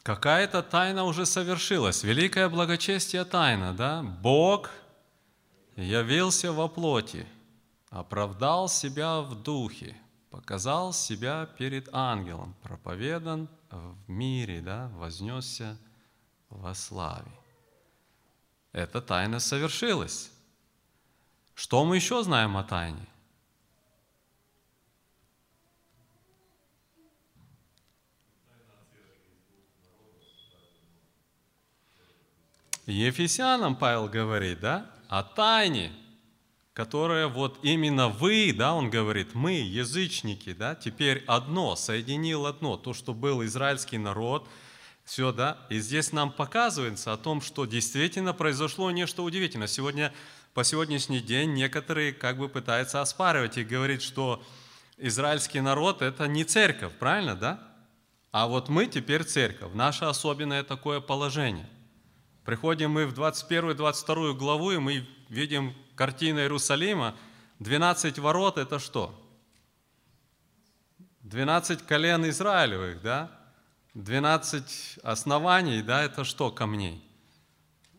Какая-то тайна уже совершилась. Великое благочестие тайна, да? Бог явился во плоти, оправдал себя в духе, показал себя перед ангелом, проповедан в мире, да? вознесся во славе эта тайна совершилась. Что мы еще знаем о тайне? Ефесянам Павел говорит, да, о тайне, которая вот именно вы, да, он говорит, мы, язычники, да, теперь одно, соединил одно, то, что был израильский народ – Все, да? И здесь нам показывается о том, что действительно произошло нечто удивительное. Сегодня, по сегодняшний день некоторые как бы пытаются оспаривать и говорить, что израильский народ – это не церковь, правильно, да? А вот мы теперь церковь, наше особенное такое положение. Приходим мы в 21-22 главу, и мы видим картину Иерусалима. 12 ворот – это что? 12 колен Израилевых, да? 12 оснований, да, это что камней?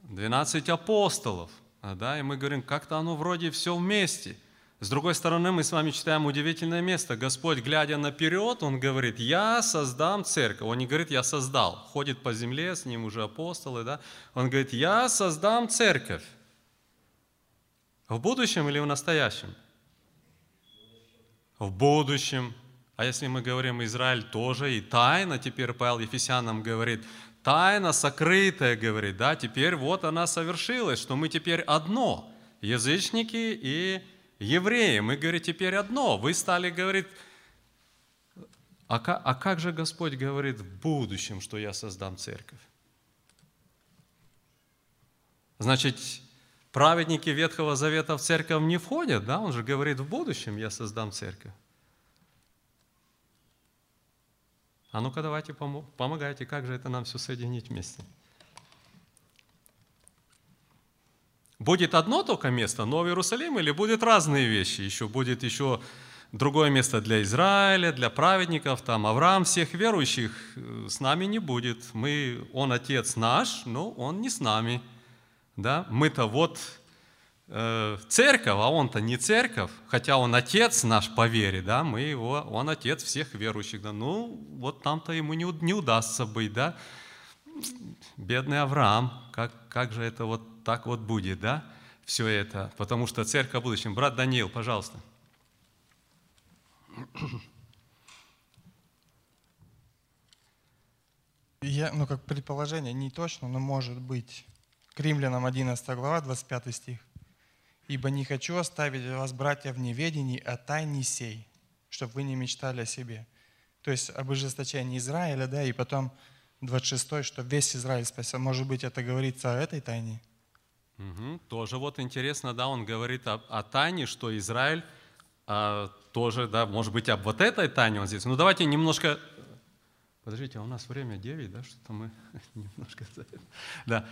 12 апостолов, да, и мы говорим, как-то оно вроде все вместе. С другой стороны, мы с вами читаем удивительное место. Господь, глядя наперед, Он говорит, я создам церковь. Он не говорит, я создал. Ходит по земле, с ним уже апостолы, да. Он говорит, я создам церковь. В будущем или в настоящем? В будущем. А если мы говорим Израиль тоже, и тайна, теперь Павел Ефесянам говорит, тайна сокрытая, говорит, да, теперь вот она совершилась, что мы теперь одно, язычники и евреи, мы, говорит, теперь одно. Вы стали, говорит, а как, а как же Господь говорит в будущем, что я создам церковь? Значит, праведники Ветхого Завета в церковь не входят, да? Он же говорит, в будущем я создам церковь. А ну-ка давайте помогайте, как же это нам все соединить вместе. Будет одно только место, Новый Иерусалим, или будет разные вещи? Еще будет еще другое место для Израиля, для праведников, там Авраам, всех верующих э, с нами не будет. Мы, он отец наш, но он не с нами. Да? Мы-то вот э, церковь, а он-то не церковь, хотя он отец наш по вере, да, мы его, он отец всех верующих, да, ну, вот там-то ему не, не удастся быть, да, бедный Авраам, как, как же это вот так вот будет, да, все это, потому что церковь в будущем. Брат Даниил, пожалуйста. Я, ну, как предположение, не точно, но может быть. К римлянам 11 глава, 25 стих. Ибо не хочу оставить вас, братья, в неведении о тайне сей, чтобы вы не мечтали о себе. То есть об ожесточении Израиля, да, и потом 26, что весь Израиль спасен. Может быть, это говорится о этой тайне? Угу. Тоже вот интересно, да, он говорит о, о тайне, что Израиль а, тоже, да, может быть, об вот этой тайне он здесь. Ну, давайте немножко Подождите, а у нас время 9, да, что-то мы [laughs] немножко... Да.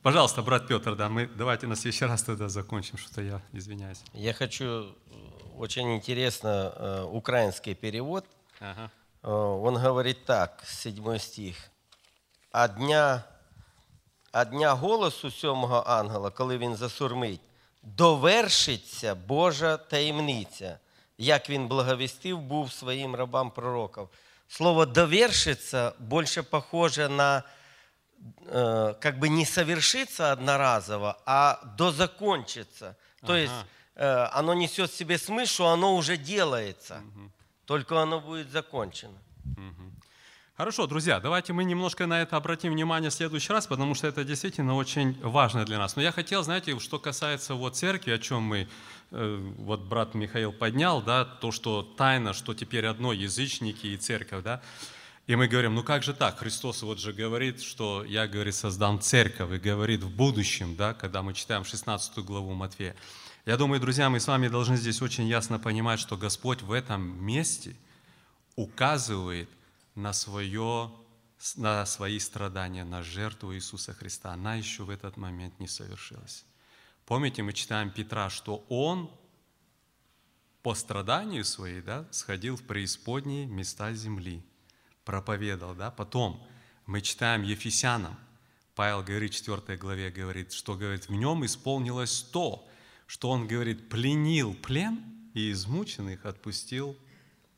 Пожалуйста, брат Петр, да, мы давайте на следующий раз тогда закончим, что-то я извиняюсь. Я хочу, э, очень интересно, э, украинский перевод. Ага. Э, он говорит так, седьмой стих. «А дня, а дня голосу сьомого ангела, коли він засурмить, довершиться Божа таємниця, як він благовістив був своїм рабам пророків». Слово «довершится» больше похоже на э, как бы не совершится одноразово, а дозакончится. То ага. есть э, оно несет в себе смысл, что оно уже делается, угу. только оно будет закончено. Угу. Хорошо, друзья, давайте мы немножко на это обратим внимание в следующий раз, потому что это действительно очень важно для нас. Но я хотел, знаете, что касается вот церкви, о чем мы, э, вот брат Михаил поднял, да, то, что тайна, что теперь одно язычники и церковь, да, и мы говорим, ну как же так? Христос вот же говорит, что я, говорит, создам церковь, и говорит в будущем, да, когда мы читаем 16 главу Матфея. Я думаю, друзья, мы с вами должны здесь очень ясно понимать, что Господь в этом месте указывает – на, свое, на свои страдания, на жертву Иисуса Христа. Она еще в этот момент не совершилась. Помните, мы читаем Петра, что он по страданию своей да, сходил в преисподние места земли, проповедовал. Да? Потом мы читаем Ефесянам, Павел говорит в 4 главе, говорит, что говорит, в нем исполнилось то, что он, говорит, пленил плен и измученных отпустил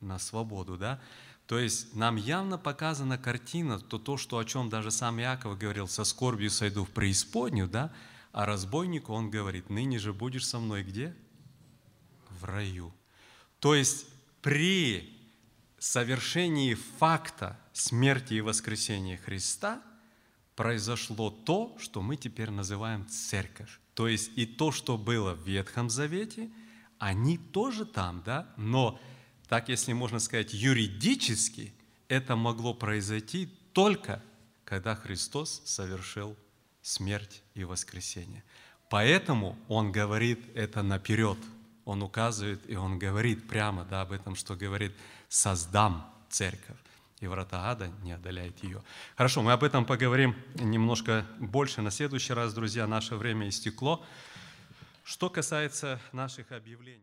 на свободу. Да? То есть нам явно показана картина, то, то, что, о чем даже сам Иаков говорил, со скорбью сойду в преисподнюю, да? а разбойнику он говорит, ныне же будешь со мной где? В раю. То есть при совершении факта смерти и воскресения Христа произошло то, что мы теперь называем церковь. То есть и то, что было в Ветхом Завете, они тоже там, да, но так, если можно сказать, юридически это могло произойти только когда Христос совершил смерть и воскресение. Поэтому Он говорит это наперед. Он указывает и Он говорит прямо да, об этом, что говорит «создам церковь» и врата ада не одоляет ее. Хорошо, мы об этом поговорим немножко больше на следующий раз, друзья. Наше время истекло. Что касается наших объявлений.